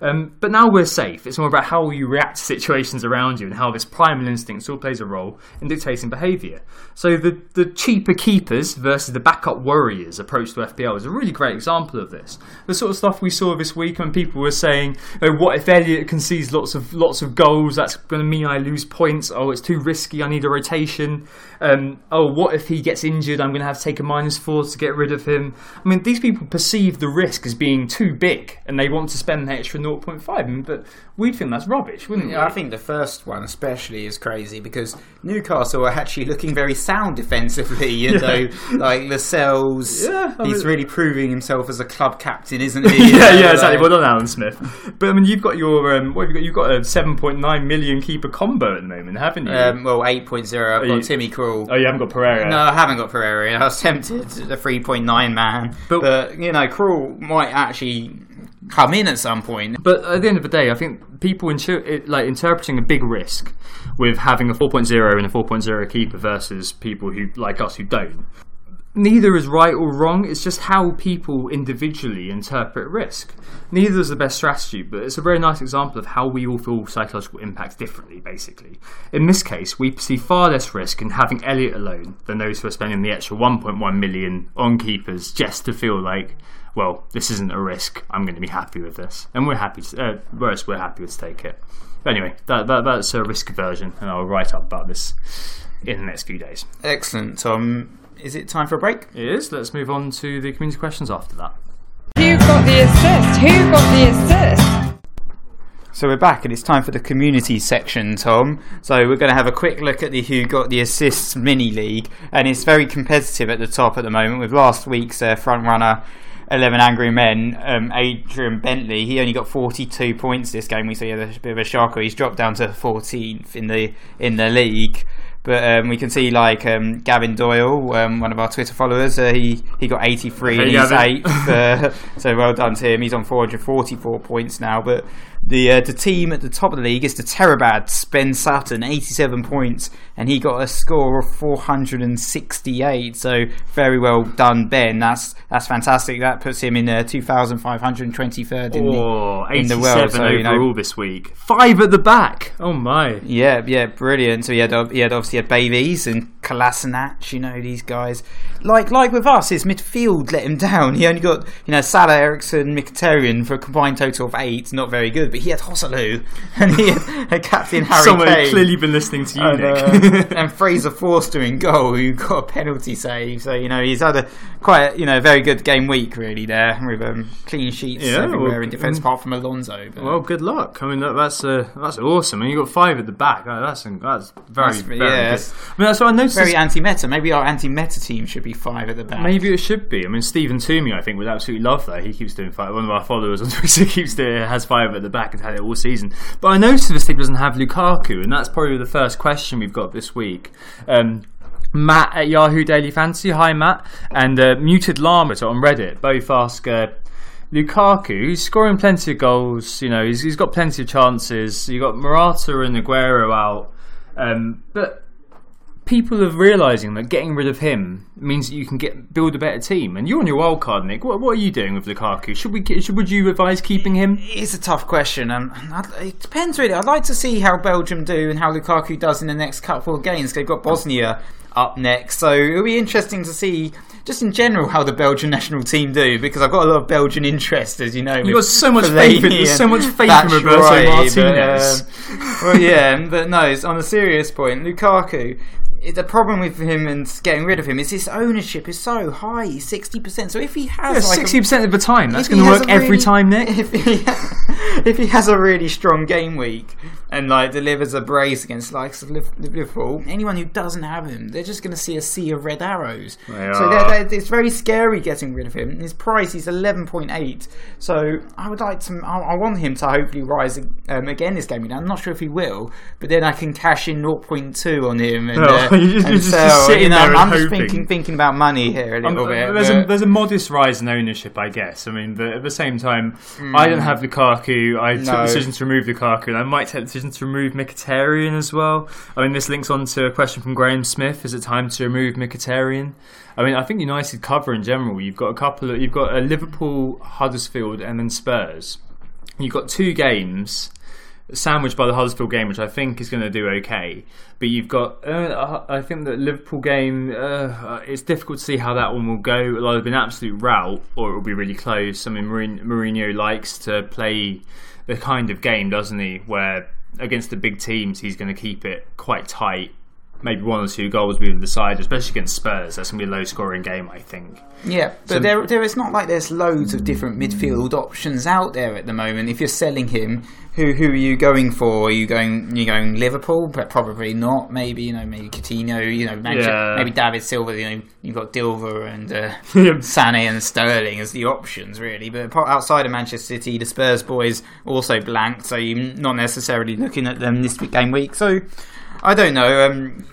Um, but now we're safe. It's more about how you react to situations around you and how this primal instinct still plays a role in dictating behaviour. So the, the cheaper keepers versus the backup warriors approach to FPL is a really great example of this. The sort of stuff we saw this week when people were saying, oh, "What if Elliot concedes lots of lots of goals? That's going to mean I lose points. Oh, it's too risky. I need a rotation. Um, oh, what if he gets injured? I'm going to have to take a minus four to get rid of him." I mean, these people perceive the risk as being too big, and they want to spend the extra 0.5. But we'd think that's rubbish, wouldn't yeah, we? I think the first one especially is crazy because Newcastle are actually looking very sound defensively. You know, like Lascelles, Yeah, I he's mean- really proving himself as a club captain, isn't he? yeah, yeah, exactly. like- Well done, Alan Smith. But I mean, you've got your um, what have you got? You've got a 7.9 million keeper combo at the moment, haven't you? Um, well, 8.0. I've got you- Timmy Krul. oh, you haven't got Pereira. No, I haven't got Pereira. I was tempted, the 3.9 man. But- But, you know, Krul might actually come in at some point. But at the end of the day, I think people it, like interpreting a big risk with having a 4.0 and a 4.0 keeper versus people who like us who don't. Neither is right or wrong. It's just how people individually interpret risk. Neither is the best strategy, but it's a very nice example of how we all feel psychological impacts differently. Basically, in this case, we see far less risk in having Elliot alone than those who are spending the extra 1.1 million on keepers just to feel like well, this isn't a risk. I'm going to be happy with this, and we're happy. To, uh, whereas we're happy to take it. But anyway, that, that that's a risk aversion, and I'll write up about this in the next few days. Excellent, Tom. Is it time for a break? It is. Let's move on to the community questions after that. Who got the assist? Who got the assist? So we're back, and it's time for the community section, Tom. So we're going to have a quick look at the Who Got the Assists mini league, and it's very competitive at the top at the moment. With last week's uh, front runner, Eleven Angry Men, um, Adrian Bentley, he only got 42 points this game. We see a bit of a shocker. He's dropped down to 14th in the in the league. But um, we can see like um, Gavin Doyle, um, one of our Twitter followers, uh, he he got 83 Hey, and he's eighth. Uh, so well done to him. He's on 444 points now. But the uh, the team at the top of the league is the Terrabads, Ben Sutton, 87 points, and he got a score of 468. So very well done, Ben. That's that's fantastic. That puts him in uh, 2,523rd in, Or the, in the world. So you know, overall this week. Five at the back. Oh my. yeah, yeah, brilliant. So he had, he had obviously had Babies and Kolasinac, you know, these guys. Like like with us, his midfield let him down. He only got, you know, Salah, Eriksen, Mkhitaryan for a combined total of eight. Not very good, but he had Joselu and he had a captain Harry Someone Kane. clearly been listening to you, and, Nick. uh, and Fraser Forster in goal, who got a penalty save. So you know he's had a quite you know very good game week really there with um, clean sheets Yeah, everywhere well, in defence um, apart from Alonso. But, Well, good luck. I mean, that, that's uh, that's awesome. And you got five at the back. That's that's very That's- very yeah. good. I mean, that's what I noticed. Very anti-meta. Maybe our anti-meta team should be five at the back. Maybe it should be. I mean, Stephen Toomey, I think, would absolutely love that. He keeps doing five. One of our followers on Twitter keeps doing, has five at the back and had it all season. But I noticed this team doesn't have Lukaku, and that's probably the first question we've got this week. Um, Matt at Yahoo Daily Fantasy, hi Matt, and uh, Muted Llama on Reddit both ask. Uh, Lukaku, he's scoring plenty of goals. You know, he's, he's got plenty of chances. You got Morata and Aguero out, um, but people are realizing that getting rid of him means that you can get build a better team. And you're on your wild card, Nick. What, what are you doing with Lukaku? Should we? Should, would you advise keeping him? It's a tough question. Um, it depends really. I'd like to see how Belgium do and how Lukaku does in the next couple of games. They've got Bosnia up next, so it'll be interesting to see just in general how the Belgian national team do because I've got a lot of Belgian interest, as you know. You've got so much faith in- there's so much faith in Roberto right, Martinez. But, um, well, yeah, but no. It's on a serious point, Lukaku. The problem with him and getting rid of him is his ownership is so high, sixty percent. So if he has like Sixty percent of the time, that's going to work a every time, Nick. If he, if he has a really strong game week and like delivers a brace against likes of Liv- Liverpool, anyone who doesn't have him, they're just going to see a sea of red arrows. They so they're, they're, it's very scary getting rid of him. His price is eleven point eight. So I would like to. I, I want him to hopefully rise um, again this game. I'm not sure if he will, but then I can cash in 0.2 on him and, Oh, uh, you're just- and sell. sitting you know, there and I'm just thinking thinking about money here a little Um, bit. there's, a, there's a modest rise in ownership, I guess. I mean, but at the same time, I don't have Lukaku. I took Hmm. The decision to remove Lukaku, and I might take the decision to remove Mkhitaryan as well. I mean, this links on to a question from Graham Smith: Is it time to remove Mkhitaryan? I mean, I think United cover in general. You've got a couple of, you've got a Liverpool, Huddersfield, and then Spurs. You've got two games sandwiched by the Huddersfield game, which I think is going to do okay. But you've got, uh, I think that Liverpool game, uh, it's difficult to see how that one will go. It'll either be an absolute rout or it will be really close. I mean, Mourin- Mourinho likes to play the kind of game, doesn't he, where against the big teams he's going to keep it quite tight. Maybe one or two goals will be decided, especially against Spurs. That's going to be a low scoring game, I think. Yeah, but So- there, there is not like there's loads of different midfield options out there at the moment. If you're selling him, who who are you going for? Are you going you going Liverpool? But probably not. Maybe you know maybe Coutinho. You know maybe, Yeah. maybe David Silva. You know you've got Dilver and uh, Sané and Sterling as the options really. But outside of Manchester City, the Spurs boys also blanked, so you're not necessarily looking at them this game week. So. I don't know. Um,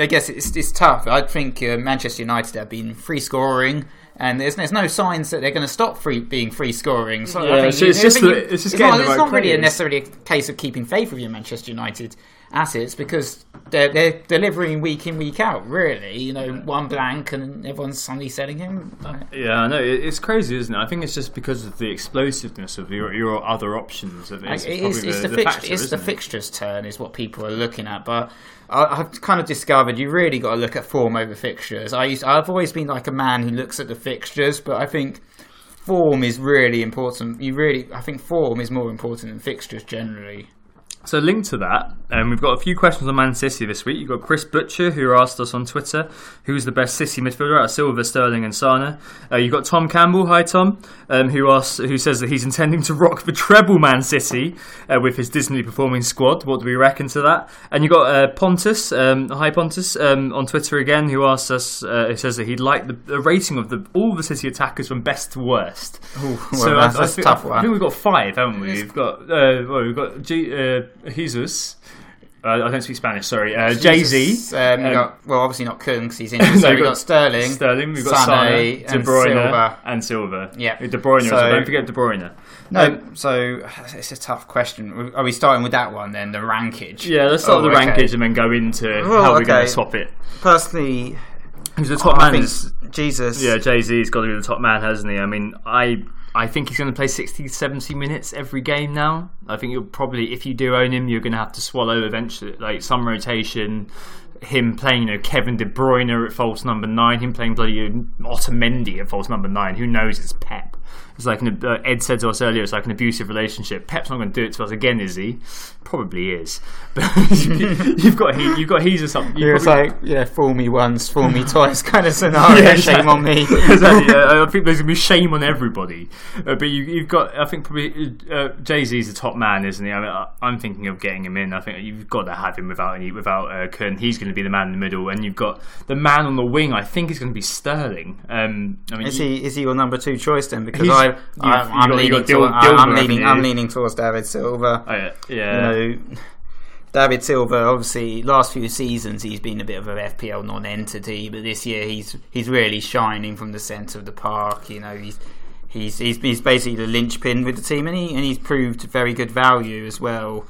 I guess it's it's tough. I think uh, Manchester United have been free scoring, and there's there's no signs that they're going to stop free being free scoring. So Yeah, I think so it's I just think the- you- it's just it's not, it's right not really a necessarily a case of keeping faith with your Manchester United assets because they're they're delivering week in week out. Really, you know, one blank and everyone's suddenly selling him. Uh, yeah, I know it's crazy, isn't it? I think it's just because of the explosiveness of your your other options. That is Like, probably it's, it's the, the, fix- factor, it's the it? fixtures turn is what people are looking at, but I, I've kind of discovered you really got to look at form over fixtures. I used, I've always been like a man who looks at the fixtures, but I think form is really important. You really, I think form is more important than fixtures generally. So linked to that, um, we've got a few questions on Man City this week. You've got Chris Butcher who asked us on Twitter who's the best City midfielder out of Silva, Sterling, and Sané. Uh, you've got Tom Campbell, hi Tom, um, who asks, who says that he's intending to rock the treble Man City uh, with his Disney performing squad. What do we reckon to that? And you've got uh, Pontus, um, hi Pontus, um, on Twitter again, who asks us, uh, who says that he'd like the, the rating of the all the City attackers from best to worst. well, that's- that's a think, tough I one. think we've got five, haven't we? We've got uh, well, we've got G, uh, Jesus. Uh, I don't speak Spanish. Sorry, uh, Jay Z. Um, got, well, obviously not Kun because he's injured. so No, we've got Sterling, Sterling. We've got Sané, Sané, De and Bruyne, and Silva. Yeah. De Bruyne. So- well. Don't forget De Bruyne. No, Um, so it's a tough question. Are we starting with that one then? The rankage. yeah, let's start Oh, with the okay. rankage and then go into Well, how we're going to swap it. Personally, Who's the top I man? is- Jesus. Yeah, Jay Z's got to be the top man, hasn't he? I mean, I I think he's going to play 60, 70 minutes every game now. I think you'll probably, if you do own him, you're going to have to swallow eventually, like some rotation. Him playing, you know, Kevin De Bruyne at false number nine, him playing bloody Otamendi at false number nine. Who knows? It's Pep. It's like an, uh, Ed said to us earlier. It's like an abusive relationship. Pep's not going to do it to us again, is he? Probably is. But you've got he, you've got he's or something. It was like, yeah, fool me once, fool me twice kind of scenario. Yeah, Shame on me. exactly. Uh, I think there's gonna be shame on everybody. Uh, but you, you've got, I think probably uh, Jay Z's the top man, isn't he? I mean, I, I'm thinking of getting him in. I think you've got to have him without any, without uh, Kun. He's going to be the man in the middle, and you've got the man on the wing. I think is going to be Sterling. Um, I mean, Is he is he your number two choice then? Because He's- I, you've- I you've I'm got- leaning toward- I'm leaning? I'm leaning towards David Silva. Oh, yeah, yeah. You know, David Silva, obviously, last few seasons he's been a bit of a FPL non-entity, but this year he's he's really shining from the centre of the park. You know, he's he's he's, he's basically the linchpin with the team, and he and he's proved very good value as well.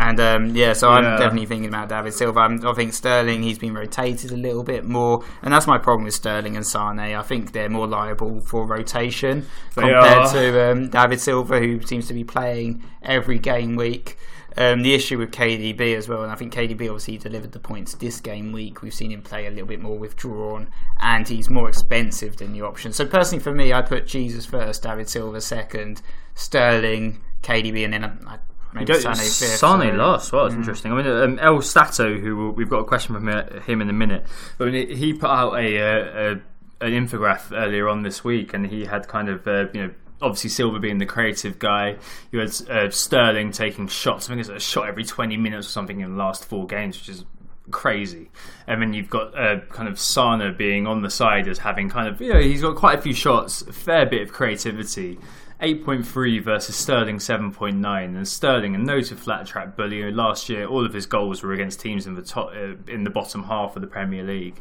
And um, yeah, so I'm Yeah. definitely thinking about David Silva. I'm, I think Sterling, he's been rotated a little bit more, and that's my problem with Sterling and Sane. I think they're more liable for rotation They compared are. to um, David Silva, who seems to be playing every game week. Um, the issue with KDB as well, and I think KDB obviously delivered the points this game week. We've seen him play a little bit more withdrawn, and he's more expensive than the option. So personally, for me, I put Jesus first, David Silva second, Sterling, KDB, and then I, I maybe Sane fifth. Sane last. Well, that's mm. interesting. I mean, um, El Stato, who we've got a question from him in a minute, but he put out a, a, a an infograph earlier on this week, and he had kind of uh, you know obviously Silva being the creative guy. You had uh, Sterling taking shots. I think it's a shot every 20 minutes or something in the last four games, which is crazy. And then you've got uh, kind of Sané being on the side as having kind of, you know, he's got quite a few shots, a fair bit of creativity. 8.3 versus Sterling 7.9, and Sterling a noted flat track bully. Last year, all of his goals were against teams in the top, uh, in the bottom half of the Premier League.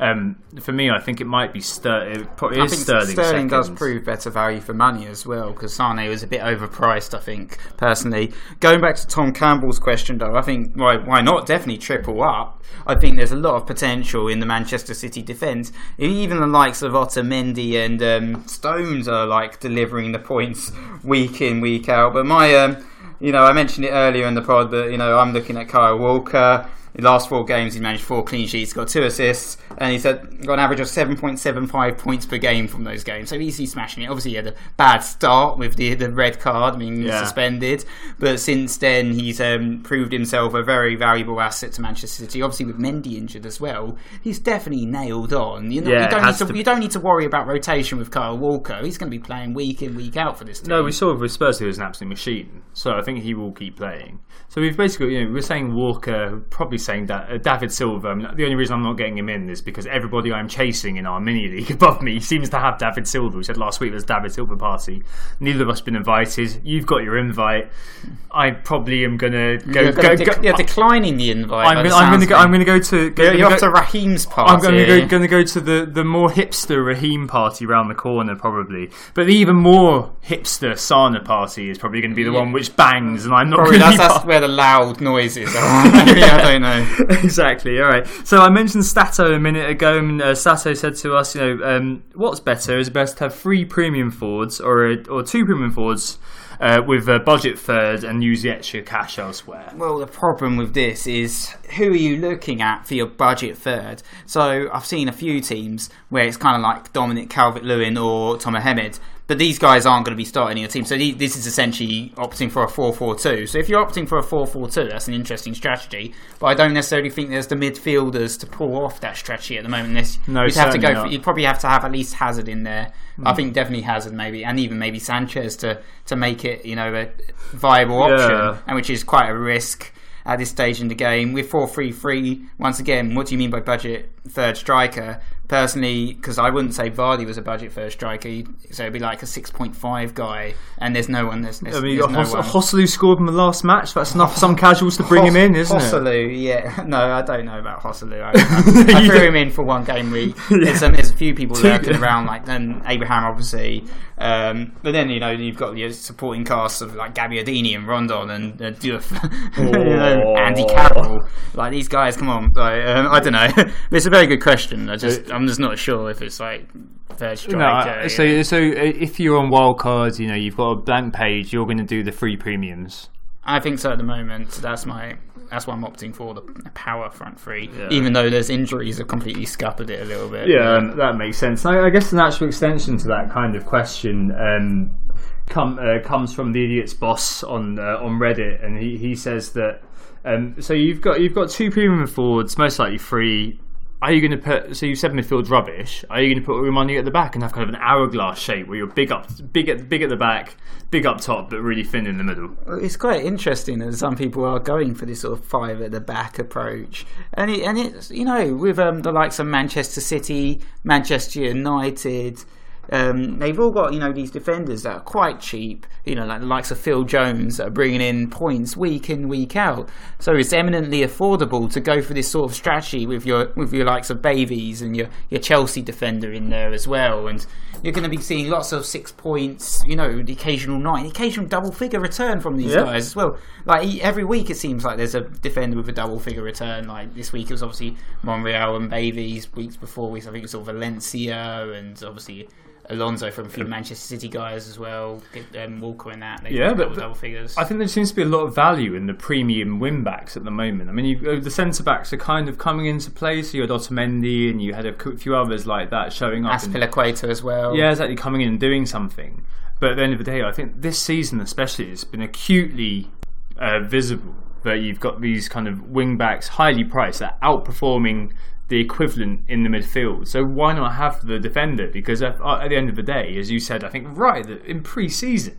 Um, for me, I think it might be Sterling. Probably I think Sterling. Sterling does prove better value for money as well because Sane was a bit overpriced. I think personally. Going back to Tom Campbell's question, though, I think why why not definitely triple up. I think there's a lot of potential in the Manchester City defence. Even the likes of Otamendi and um, Stones are like delivering the points week in week out. But my um, you know, I mentioned it earlier in the pod, but you know, I'm looking at Kyle Walker. The last four games, he managed four clean sheets, got two assists, and he's got an average of 7.75 points per game from those games. So easily smashing it. Obviously, he had a bad start with the the red card, I mean, yeah. suspended. But since then, he's um, proved himself a very valuable asset to Manchester City. Obviously, with Mendy injured as well, he's definitely nailed on. You, know, yeah, you, don't, need to, to... you don't need to worry about rotation with Kyle Walker. He's going to be playing week in, week out for this team. No, we saw with Spurs, he was an absolute machine. So I think he will keep playing. So we've basically, you know, we're saying Walker, probably saying that uh, David Silva. I mean, the only reason I'm not getting him in is because everybody I'm chasing in our mini league above me seems to have David Silva. We said last week there's David Silva party. Neither of us been invited. You've got your invite. I probably am gonna go. You're, go, go, you're declining the invite. I'm, gonna, I'm gonna, go. I'm gonna go to. Go, you're, you're off to Raheem's party. I'm gonna go, gonna go to the the more hipster Raheem party around the corner probably. But the even more hipster Sané party is probably going to be the yeah. one which bangs, and I'm not. Probably that's, that's where the loud noises are. I don't know. exactly. All right. So I mentioned Stato a minute ago, and uh, Stato said to us, you know, um, what's better? Is best to have three premium forwards or a, or two premium forwards? Uh, with a budget third and use the extra cash elsewhere. Well, the problem with this is who are you looking at for your budget third? So I've seen a few teams where it's kind of like Dominic Calvert Lewin or Tomer Hemed, but these guys aren't going to be starting in your team. So this is essentially opting for a 4 4 2. So if you're opting for a 4 4 2, that's an interesting strategy. But I don't necessarily think there's the midfielders to pull off that strategy at the moment. This, no, you'd have to go. For, you'd probably have to have at least Hazard in there. Mm. I think definitely Hazard, maybe, and even maybe Sanchez to to make it, you know, a viable option, yeah. and which is quite a risk at this stage in the game. With 4 3 3, once again, what do you mean by budget third striker? Personally, because I wouldn't say Vardy was a budget first striker, so it'd be like a six point five guy, and there's no one. There's, there's, I mean, got no Joselu scored in the last match. That's enough for some casuals to bring Hos- him in, isn't it? yeah. No, I don't know about Joselu. I, I, I threw him in for one game week. yeah. there's, um, there's, a few people lurking around, like then Abraham, obviously. Um, but then you know you've got your supporting cast of like Gabbiadini and Rondon and uh, Diouf, oh. Andy Carroll. Like these guys, come on. Like, um, I don't know. it's a very good question. I just I'm just not sure if it's like third striker. No, so so if you're on wildcards, you know you've got a blank page. You're going to do the free premiums. I think so at the moment. That's my that's why I'm opting for the power front three, yeah. even though there's injuries have completely scuppered it a little bit. Yeah, yeah. that makes sense. I, I, guess the natural extension to that kind of question um, come, uh, comes from the idiot's boss on uh, on Reddit, and he, he says that. Um, so you've got you've got two premium forwards, most likely free are you going to put? So you said midfield's rubbish. Are you going to put money at the back and have kind of an hourglass shape where you're big up, big at big at the back, big up top, but really thin in the middle? It's quite interesting that some people are going for this sort of five at the back approach, and it, and it's you know with um, the likes of Manchester City, Manchester United. Um, they've all got you know these defenders that are quite cheap, you know, like the likes of Phil Jones that are bringing in points week in week out. So it's eminently affordable to go for this sort of strategy with your with your likes of Babies and your your Chelsea defender in there as well, and you're going to be seeing lots of six points, you know, the occasional nine, the occasional double figure return from these yep. guys as well. Like every week, it seems like there's a defender with a double figure return. Like this week, it was obviously Monreal and Babies. Weeks before, we I think it was all Valencia and obviously Alonso from a few Manchester City guys as well, um, Walker and that. yeah, but, double figures. I think there seems to be a lot of value in the premium win backs at the moment. I mean, you, uh, the centre backs are kind of coming into play. So you had Otamendi and you had a few others like that showing up. Azpilicueta as well. Yeah, exactly, coming in and doing something. But at the end of the day, I think this season especially has been acutely uh, visible that you've got these kind of wing backs highly priced that are outperforming the equivalent in the midfield. So why not have the defender? Because at, at the end of the day, as you said, I think right in pre-season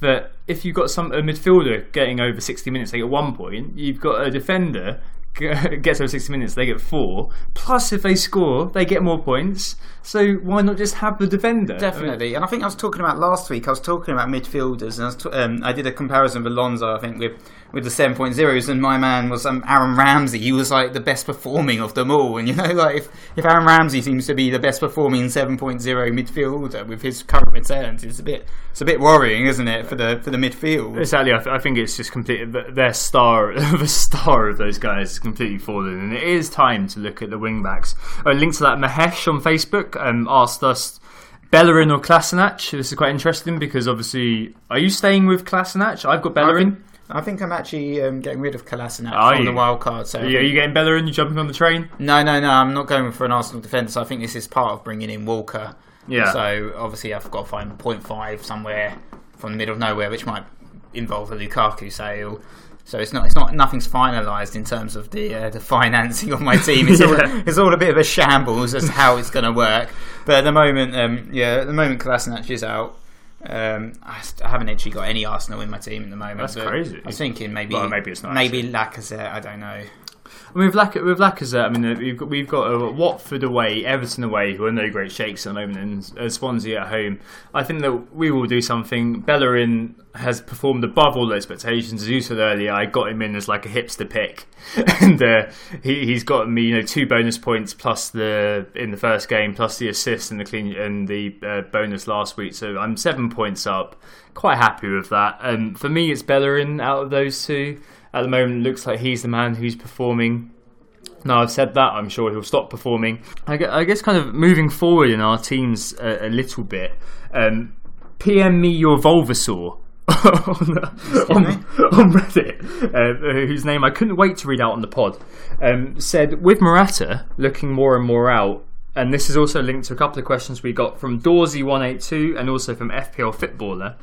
that if you've got some a midfielder getting over 60 minutes, they get one point. You've got a defender gets over 60 minutes, they get four. Plus, if they score, they get more points. So why not just have the defender? Definitely. And I think I was talking about last week. I was talking about midfielders, and I, um, I did a comparison with Alonso. I think with with the 7.0s, and my man was um, Aaron Ramsey. He was like the best performing of them all. And you know, like if, if Aaron Ramsey seems to be the best performing 7.0 midfielder with his current returns, it's a bit it's a bit worrying, isn't it, for the for the midfield? Exactly. I, th- I think it's just completely their star, the star of those guys, is completely fallen, and it is time to look at the wing backs. A link to that Mahesh on Facebook um, asked us. Bellerin or Kolasinac? This is quite interesting because obviously, are you staying with Kolasinac? I've got Bellerin. I think I'm actually um, getting rid of Kolasinac Are from you? the wild card. So are you, are you getting Bellerin? You jumping on the train? No, no, no. I'm not going for an Arsenal defender. So I think this is part of bringing in Walker. Yeah. So obviously I've got to find 0.5 somewhere from the middle of nowhere, which might involve a Lukaku sale. So it's not it's not nothing's finalised in terms of the uh, the financing of my team. It's, yeah. all, it's all a bit of a shambles as to how it's going to work. But at the moment, um, yeah, at the moment Kolasinac is out. Um, I, I, haven't actually got any Arsenal in my team at the moment. That's crazy. I was thinking maybe well, maybe it's not maybe Lacazette. I don't know. I mean, with, Lac- with Lacazette, I mean, uh, we've got, we've got uh, Watford away, Everton away, who are no great shakes at the moment, and uh, Swansea at home. I think that we will do something. Bellerin has performed above all expectations. As you said earlier, I got him in as like a hipster pick, and uh, he, he's got me, you know, two bonus points plus the in the first game, plus the assist and the clean and the uh, bonus last week. So I'm seven points up. Quite happy with that. And um, for me, it's Bellerin out of those two at the moment looks like he's the man who's performing. Now I've said that, I'm sure he'll stop performing. I guess, kind of moving forward in our teams a, a little bit. Um, PM me your Volvasaur on, on, on, Reddit, uh, whose name I couldn't wait to read out on the pod, um, said with Morata looking more and more out, and this is also linked to a couple of questions we got from Dawsy182 and also from FPL Footballer.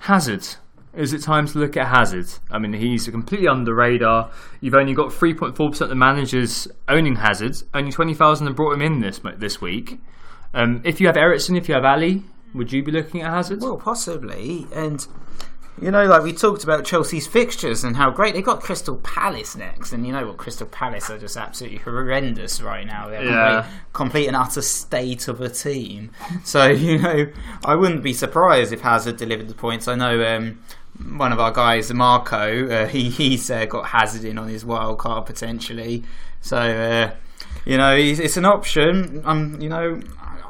Hazard is it time to look at Hazard? I mean, he's completely under radar. You've only got 3.4% of the managers owning Hazard. Only 20,000 have brought him in this this week. Um, if you have Eriksen, if you have Alli, would you be looking at Hazard? Well, possibly. And you know, like we talked about Chelsea's fixtures and how great They've got Crystal Palace next, and you know what Crystal Palace are just absolutely horrendous right now. They're yeah. complete, complete and utter state of a team. So you know, I wouldn't be surprised if Hazard delivered the points. I know um, one of our guys, Marco, uh, he he's uh, got Hazard in on his wild card potentially. So uh, you know, it's an option. Um, you know,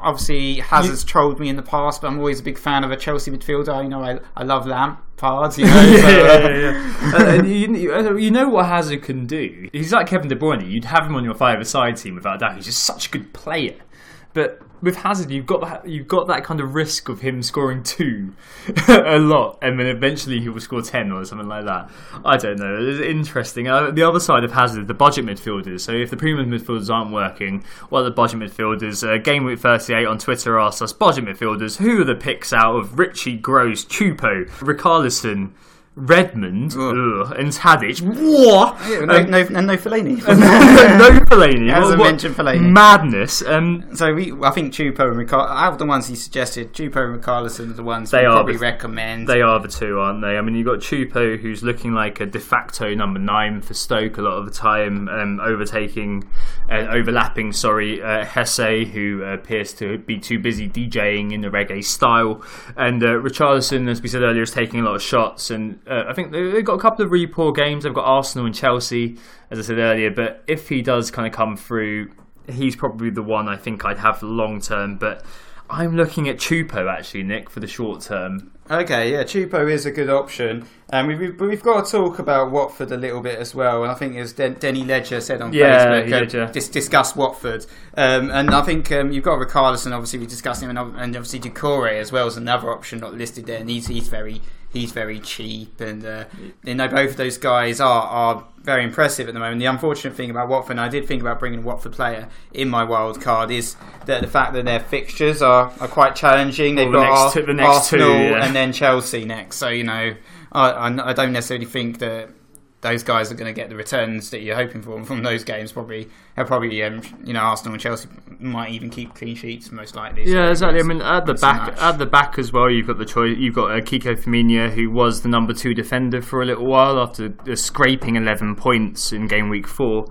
obviously Hazard's you, trolled me in the past, but I'm always a big fan of a Chelsea midfielder. You know, I I love Lampard. You know, yeah, so, yeah, yeah, uh, you, uh, you know what Hazard can do. He's like Kevin De Bruyne. You'd have him on your five-a-side team without a doubt. He's just such a good player. But with Hazard, you've got that you've got that kind of risk of him scoring two a lot, and then eventually he will score ten or something like that. I don't know. It's interesting. Uh, the other side of Hazard, the budget midfielders. So if the premium midfielders aren't working, what are the budget midfielders? Uh, Game Week Thirty Eight on Twitter asked us budget midfielders who are the picks out of Ritchie, Gross, Choupo, Richarlison. Redmond ugh, and Tadic. What? Yeah, no, um, no, and no Fellaini. no Fellaini. Hasn't mentioned Fellaini. Madness. Um, so we, I think Choupo and Ricardo, out of the ones he suggested, Choupo and Richarlison are the ones they probably the, recommend. They are the two, aren't they? I mean, you've got Choupo, who's looking like a de facto number nine for Stoke a lot of the time, um, overtaking, uh, overlapping, sorry, uh, Jesé, who uh, appears to be too busy DJing in the reggae style. And uh, Richarlison, as we said earlier, is taking a lot of shots and uh, I think they've got a couple of really poor games. They've got Arsenal and Chelsea, as I said earlier. But if he does kind of come through, he's probably the one I think I'd have long term. But I'm looking at Choupo actually, Nick, for the short term. Okay, yeah, Choupo is a good option. And um, we've, we've got to talk about Watford a little bit as well. And I think, as Den- Denny Ledger said on yeah, Facebook, uh, dis- discuss Watford. Um, and I think um, you've got Richarlison, obviously, we discussed him, and, and obviously Doucouré as well as another option not listed there. And he's, he's very he's very cheap, and uh, you know both of those guys are are very impressive at the moment. The unfortunate thing about Watford, and I did think about bringing a Watford player in my wild card, is that the fact that their fixtures are, are, quite challenging. They've Well, the got next Ar- the next two, Arsenal yeah. and then Chelsea next. So you know, I, I don't necessarily think that those guys are going to get the returns that you're hoping for from those games. Probably, they'll probably, um, you know, Arsenal and Chelsea might even keep clean sheets most likely. So Yeah, exactly. I mean, at the back, match. at the back as well, you've got the choice. You've got uh, Kiko Femenía, who was the number two defender for a little while after uh, scraping eleven points in game week four.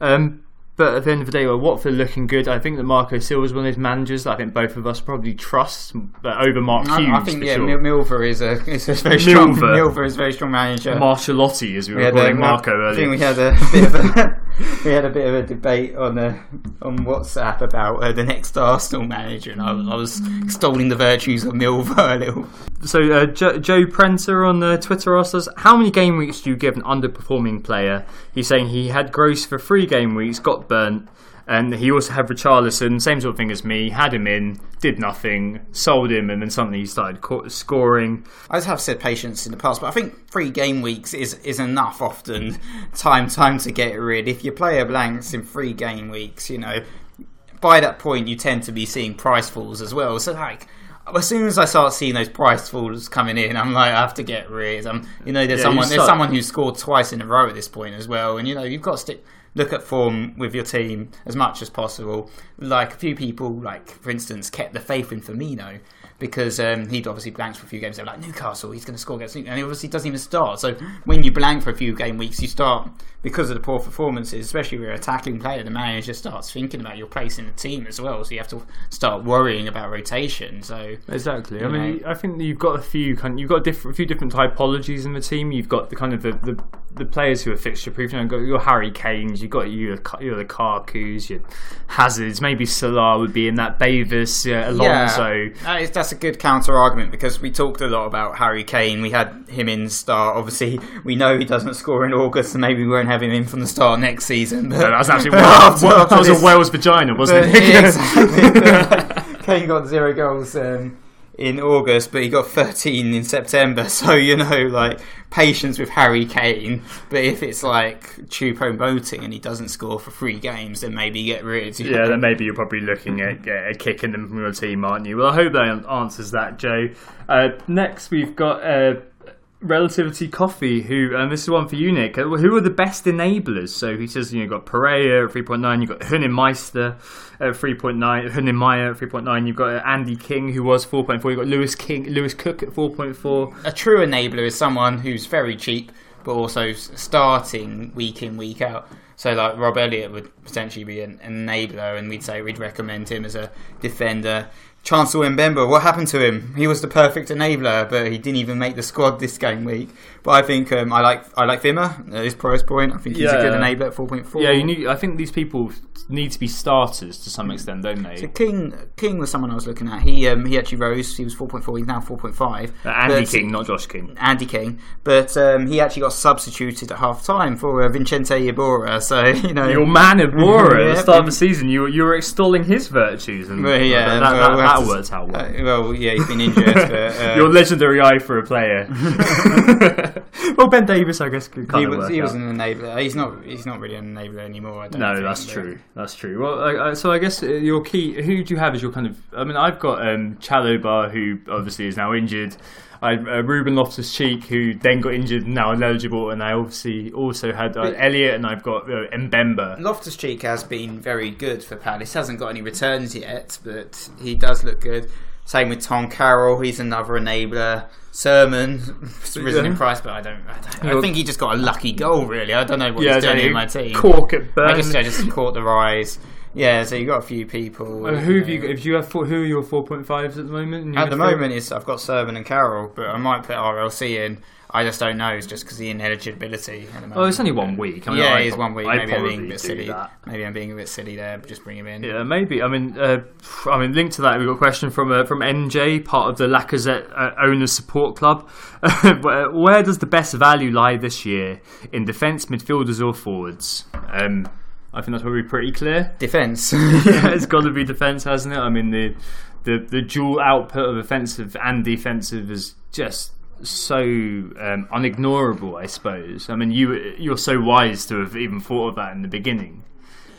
Um, but at the end of the day, well, Watford looking good. I think that Marco Silva is one of those managers that I think both of us probably trust over Mark Hughes. I, I think yeah, sure. Mil- Milver is a is a very strong. Milver. Milver is a very strong manager. Marcellotti, as we We were calling um, Marco I earlier. think we had a bit of a we had a bit of a debate on uh, on WhatsApp about uh, the next Arsenal manager, and I, was- I was extolling the virtues of Milver a little. So uh, jo- Joe Prenter on uh, Twitter asked us, "How many game weeks do you give an underperforming player?" He's saying he had gross for three game weeks, got burnt, and he also had Richarlison, same sort of thing as me. Had him in, did nothing, sold him, and then suddenly he started scoring. I have said patience in the past, but I think three game weeks is, is enough often time time to get rid. If your player blanks in three game weeks, you know, by that point you tend to be seeing price falls as well. So like as soon as I start seeing those price falls coming in, I'm like, I have to get rid. I'm, you know, there's Yeah, someone there's someone who's scored twice in a row at this point as well, and you know, you've got to stick look at form with your team as much as possible. Like a few people, like for instance, kept the faith in Firmino because um, he'd obviously blanked for a few games. They're like Newcastle, he's going to score against Newcastle, and he obviously doesn't even start. So when you blank for a few game weeks, you start because of the poor performances, especially if you're a tackling player. The manager starts thinking about your place in the team as well, so you have to start worrying about rotation. So Exactly. I You mean. I think you've got a few kind. You've got a, different, a few different typologies in the team. You've got the kind of the, the, the players who are fixture proof. You know, you've got your Harry Kane's. You've got your your the Karkus, your Hazards. Maybe Salah would be in that. Davies, uh, Alonso. Yeah, that is, that's a good counter argument because we talked a lot about Harry Kane. We had him in start. Obviously, we know he doesn't score in August, so maybe we won't have him in from the start next season. But No, that was actually After- well, that was this- a Wales vagina, wasn't but- it? yeah, exactly. Kane got zero goals um, in August, but he got 13 in September. So you know, like patience with Harry Kane. But if it's like Choupo Moting and he doesn't score for three games, then maybe get rid. you Yeah, then maybe you're probably looking at uh, kicking them from your team, aren't you? Well, I hope that answers that, Joe. Uh, next, we've got uh, Relativity Coffee, who, and this is one for you, Nick. Uh, Who are the best enablers? So he says, you know, you've got Pereira at 3.9, you've got Hunin Meister at 3.9, Hünemeier at 3.9, you've got uh, Andy King, who was 4.4, you've got Lewis King, Lewis Cook at 4.4. a true enabler is someone who's very cheap, but also starting week in week out. So like Rob Elliott would potentially be an enabler, and we'd say we'd recommend him as a defender. Chancel Mbemba, what happened to him? He was the perfect enabler, but he didn't even make the squad this game week. But I think um, I like I like Vimmer at his price point. I think he's a good Yeah. enabler at four point four. Yeah, you need. I think these people need to be starters to some extent, don't they? So King King was someone I was looking at. He um, he actually rose. He was four point four. He's now four point five. Uh, Andy King, not Josh King. Andy King, but um, he actually got substituted at half time for uh, Vicente Iborra. So you know, Your man at War at the start of the season, you, you were extolling his virtues, and Well, yeah, that, that, well, that, we'll that to- works out well. Uh, well, yeah, he's been injured. but, uh, Your legendary eye for a player. well, Ben Davies, I guess, could kind he of was work he out. was an enabler. He's not he's not really an enabler anymore. I don't No, think, that's but- true. That's true. Well, I, I, so I guess uh, your key. Who do you have as your kind of? I mean, I've got um, Chalobah, who obviously is now injured. I uh, Ruben Loftus Cheek, who then got injured, and now ineligible, and I obviously also had uh, Elliot, and I've got uh, Mbemba. Loftus Cheek has been very good for Palace. Hasn't got any returns yet, but he does look good. Same with Tom Carroll. He's another enabler. Sermon risen in Yeah. price, but I don't. I, don't, I think he just got a lucky goal. Really, I don't know what Yeah, he's doing in my team. Cork at I just I just caught the rise. Yeah, so you got a few people. Who have you? If you have four, who are your four point fives at the moment? in At the moment, it's I've got Sermon and Carroll, but I might put RLC in. I just don't know. It's just because the ineligibility. At the moment. Oh, it's only one week. I mean, yeah, I'd it is one week. I'd Maybe I'm being a bit silly. that. Maybe I'm being a bit silly there. but Just bring him in. Yeah, maybe. I mean, uh, I mean, linked to that, we've got a question from uh, from NJ, part of the Lacazette uh, Owners Support Club. Where does the best value lie this year in defence, midfielders, or forwards? Um, I think that's probably pretty clear. Defense. yeah, it's got to be defence, hasn't it? I mean, the the the dual output of offensive and defensive is just so um, unignorable. I suppose. I mean, you you're so wise to have even thought of that in the beginning.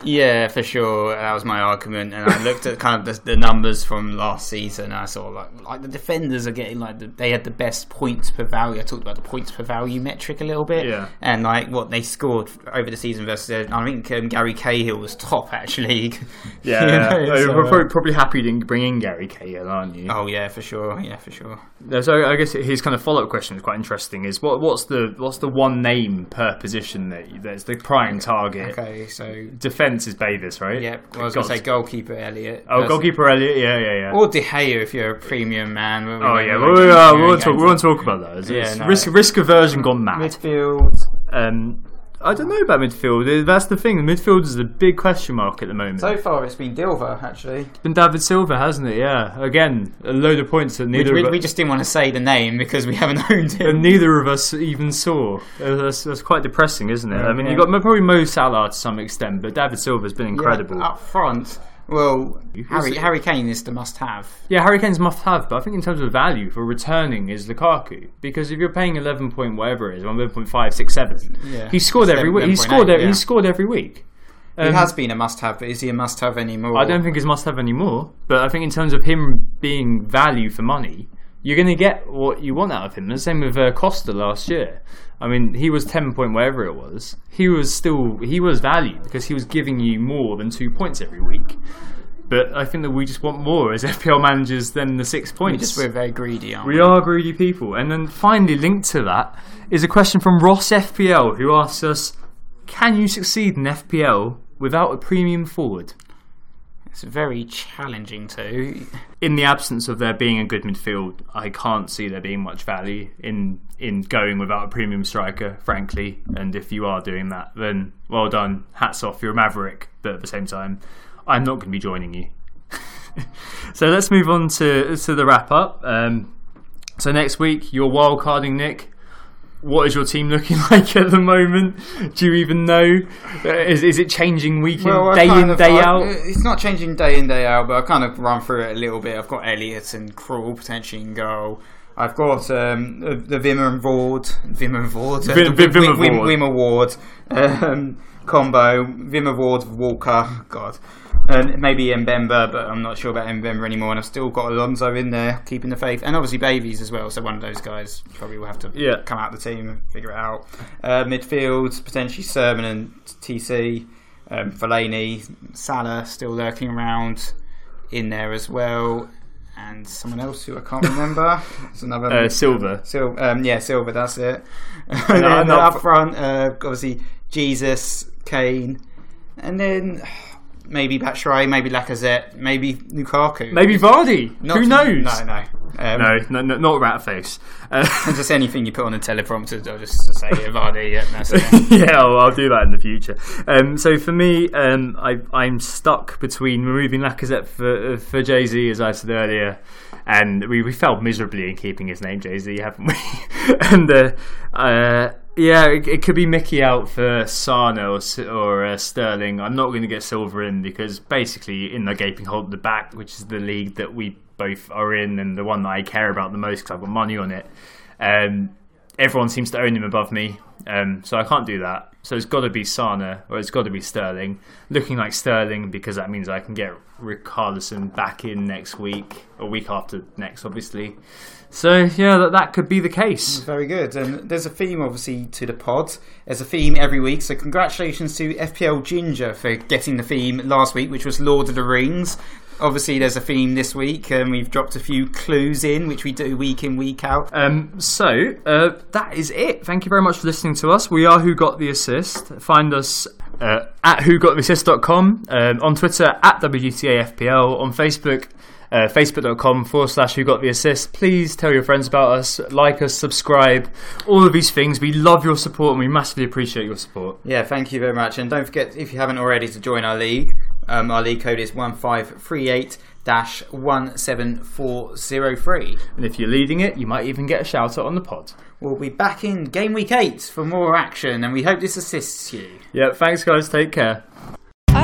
Yeah, for sure. That was my argument, and I looked at kind of the, the numbers from last season. And I saw like like the defenders are getting like the, they had the best points per value. I talked about the points per value metric a little bit, Yeah. and like what they scored over the season versus. I think um, Gary Cahill was top actually. Yeah, You know, so, we're uh, probably, probably happy you didn't bring in Gary Cahill, aren't you? Oh yeah, for sure. Yeah, for sure. So I guess his kind of follow up question is quite interesting. Is what what's the what's the one name per position that that's the prime target? Okay, so Defense is Bavis, right? yeah, well, I was going to say goalkeeper Elliot. Oh, goalkeeper Elliot. Yeah, yeah, yeah. Or De Gea if you're a premium man. Oh yeah, well, we, uh, we won't talk. We won't talk about that. It's, Yeah, it's no. risk risk aversion gone mad. Midfield. Um, I don't know about midfield. That's the thing. The midfield is a big question mark at the moment. So far, it's been Dilver actually. it's been David Silva, hasn't it? Yeah. Again, a load of points that We, neither we, of we just didn't want to say the name because we haven't owned him. and neither of us even saw. Uh, That's, that's quite depressing, isn't it? I mean, Yeah. you got probably Mo Salah to some extent, but David Silva's been incredible. but up front, well, Harry. Harry Kane is the must-have. Yeah, Harry Kane's must have, but I think in terms of value for returning is Lukaku. Because if you're paying eleven point whatever it is, eleven point five, six, seven, Yeah. he scored every week. He 11.8, scored. Every, yeah. He scored every week. he Um, has been a must-have, but is he a must-have anymore? I don't think he's must have anymore. But I think in terms of him being value for money, you're going to get what you want out of him. The same with uh, Costa last year. I mean, he was ten point whatever it was. He was still he was value because he was giving you more than two points every week. But I think that we just want more as FPL managers than the six We points. just we're very greedy, aren't we? We are greedy people. And then finally, linked to that, is a question from Ross FPL, who asks us Can you succeed in FPL without a premium forward? It's very challenging to. In the absence of there being a good midfield, I can't see there being much value in, in going without a premium striker, frankly. And if you are doing that, then well done. Hats off, you're a maverick. But at the same time, I'm not going to be joining you. so let's move on to to the wrap up. Um, so next week, you're wildcarding Nick. What is your team looking like at the moment? Do you even know? Uh, Is, is it changing week in, I day in, of- day I- out? It's not changing day in, day out, but I kind of run through it a little bit. I've got Elliot and Krul potentially in goal. I've got um, the, the Vimmer and Vord, Vimmer and Vord, uh, Vim- Vim- Vimmer Wim, Vord. Award um, combo. Vimmer Vord, Walker, God, and maybe Mbemba, but I'm not sure about Mbemba anymore. And I've still got Alonso in there, keeping the faith, and obviously Babies as well. So one of those guys probably will have to Yeah. come out of the team and figure it out. Uh, midfield potentially Sermon and TC, um, Fellaini, Salah still lurking around in there as well, and someone else who I can't remember. It's another Uh, Silva. Sil- um, yeah, Silva. That's it. and No, then up front, uh, obviously Jesus, Kane, and then maybe Batshuayi, maybe Lacazette, maybe Lukaku. Maybe Vardy. Not- Who knows? No, no. Um, No, no, no, not Ratface. Uh, and just anything you put on the teleprompter, I'll just say it, Vardy. Yeah, that's it. yeah, I'll, I'll do that in the future. Um, so for me, um, I, I'm stuck between removing Lacazette for for Jay Z, as I said earlier, and we, we failed miserably in keeping his name Jay Z, haven't we? and uh, uh, yeah, it, it could be Mickey out for Sané or or uh, Sterling. I'm not going to get Silva in because basically in the gaping hole at the back, which is the league that we both are in and the one that I care about the most because I've got money on it. Um, everyone seems to own him above me, um, so I can't do that. So it's got to be Sané or it's got to be Sterling. Looking like Sterling because that means I can get Richarlison back in next week or week after next, obviously. So yeah, that that could be the case. Very good. And there's a theme, obviously, to the pod. There's a theme every week. So congratulations to FPL Ginger for getting the theme last week, which was Lord of the Rings. Obviously, there's a theme this week, and we've dropped a few clues in, which we do week in, week out. Um, so uh, that is it. Thank you very much for listening to us. We are Who Got the Assist. Find us uh, at whogottheassist.com, um, on Twitter at WGTAFPL, on Facebook. Uh, Facebook.com forward slash who got the assist. Please tell your friends about us, like us, subscribe, all of these things. We love your support and we massively appreciate your support. Yeah, thank you very much. And don't forget, if you haven't already, to join our league. Um, our league code is 1538 17403. And if you're leading it, you might even get a shout out on the pod. We'll be back in game week 8 for more action, and we hope this assists you. Yeah, thanks, guys. Take care.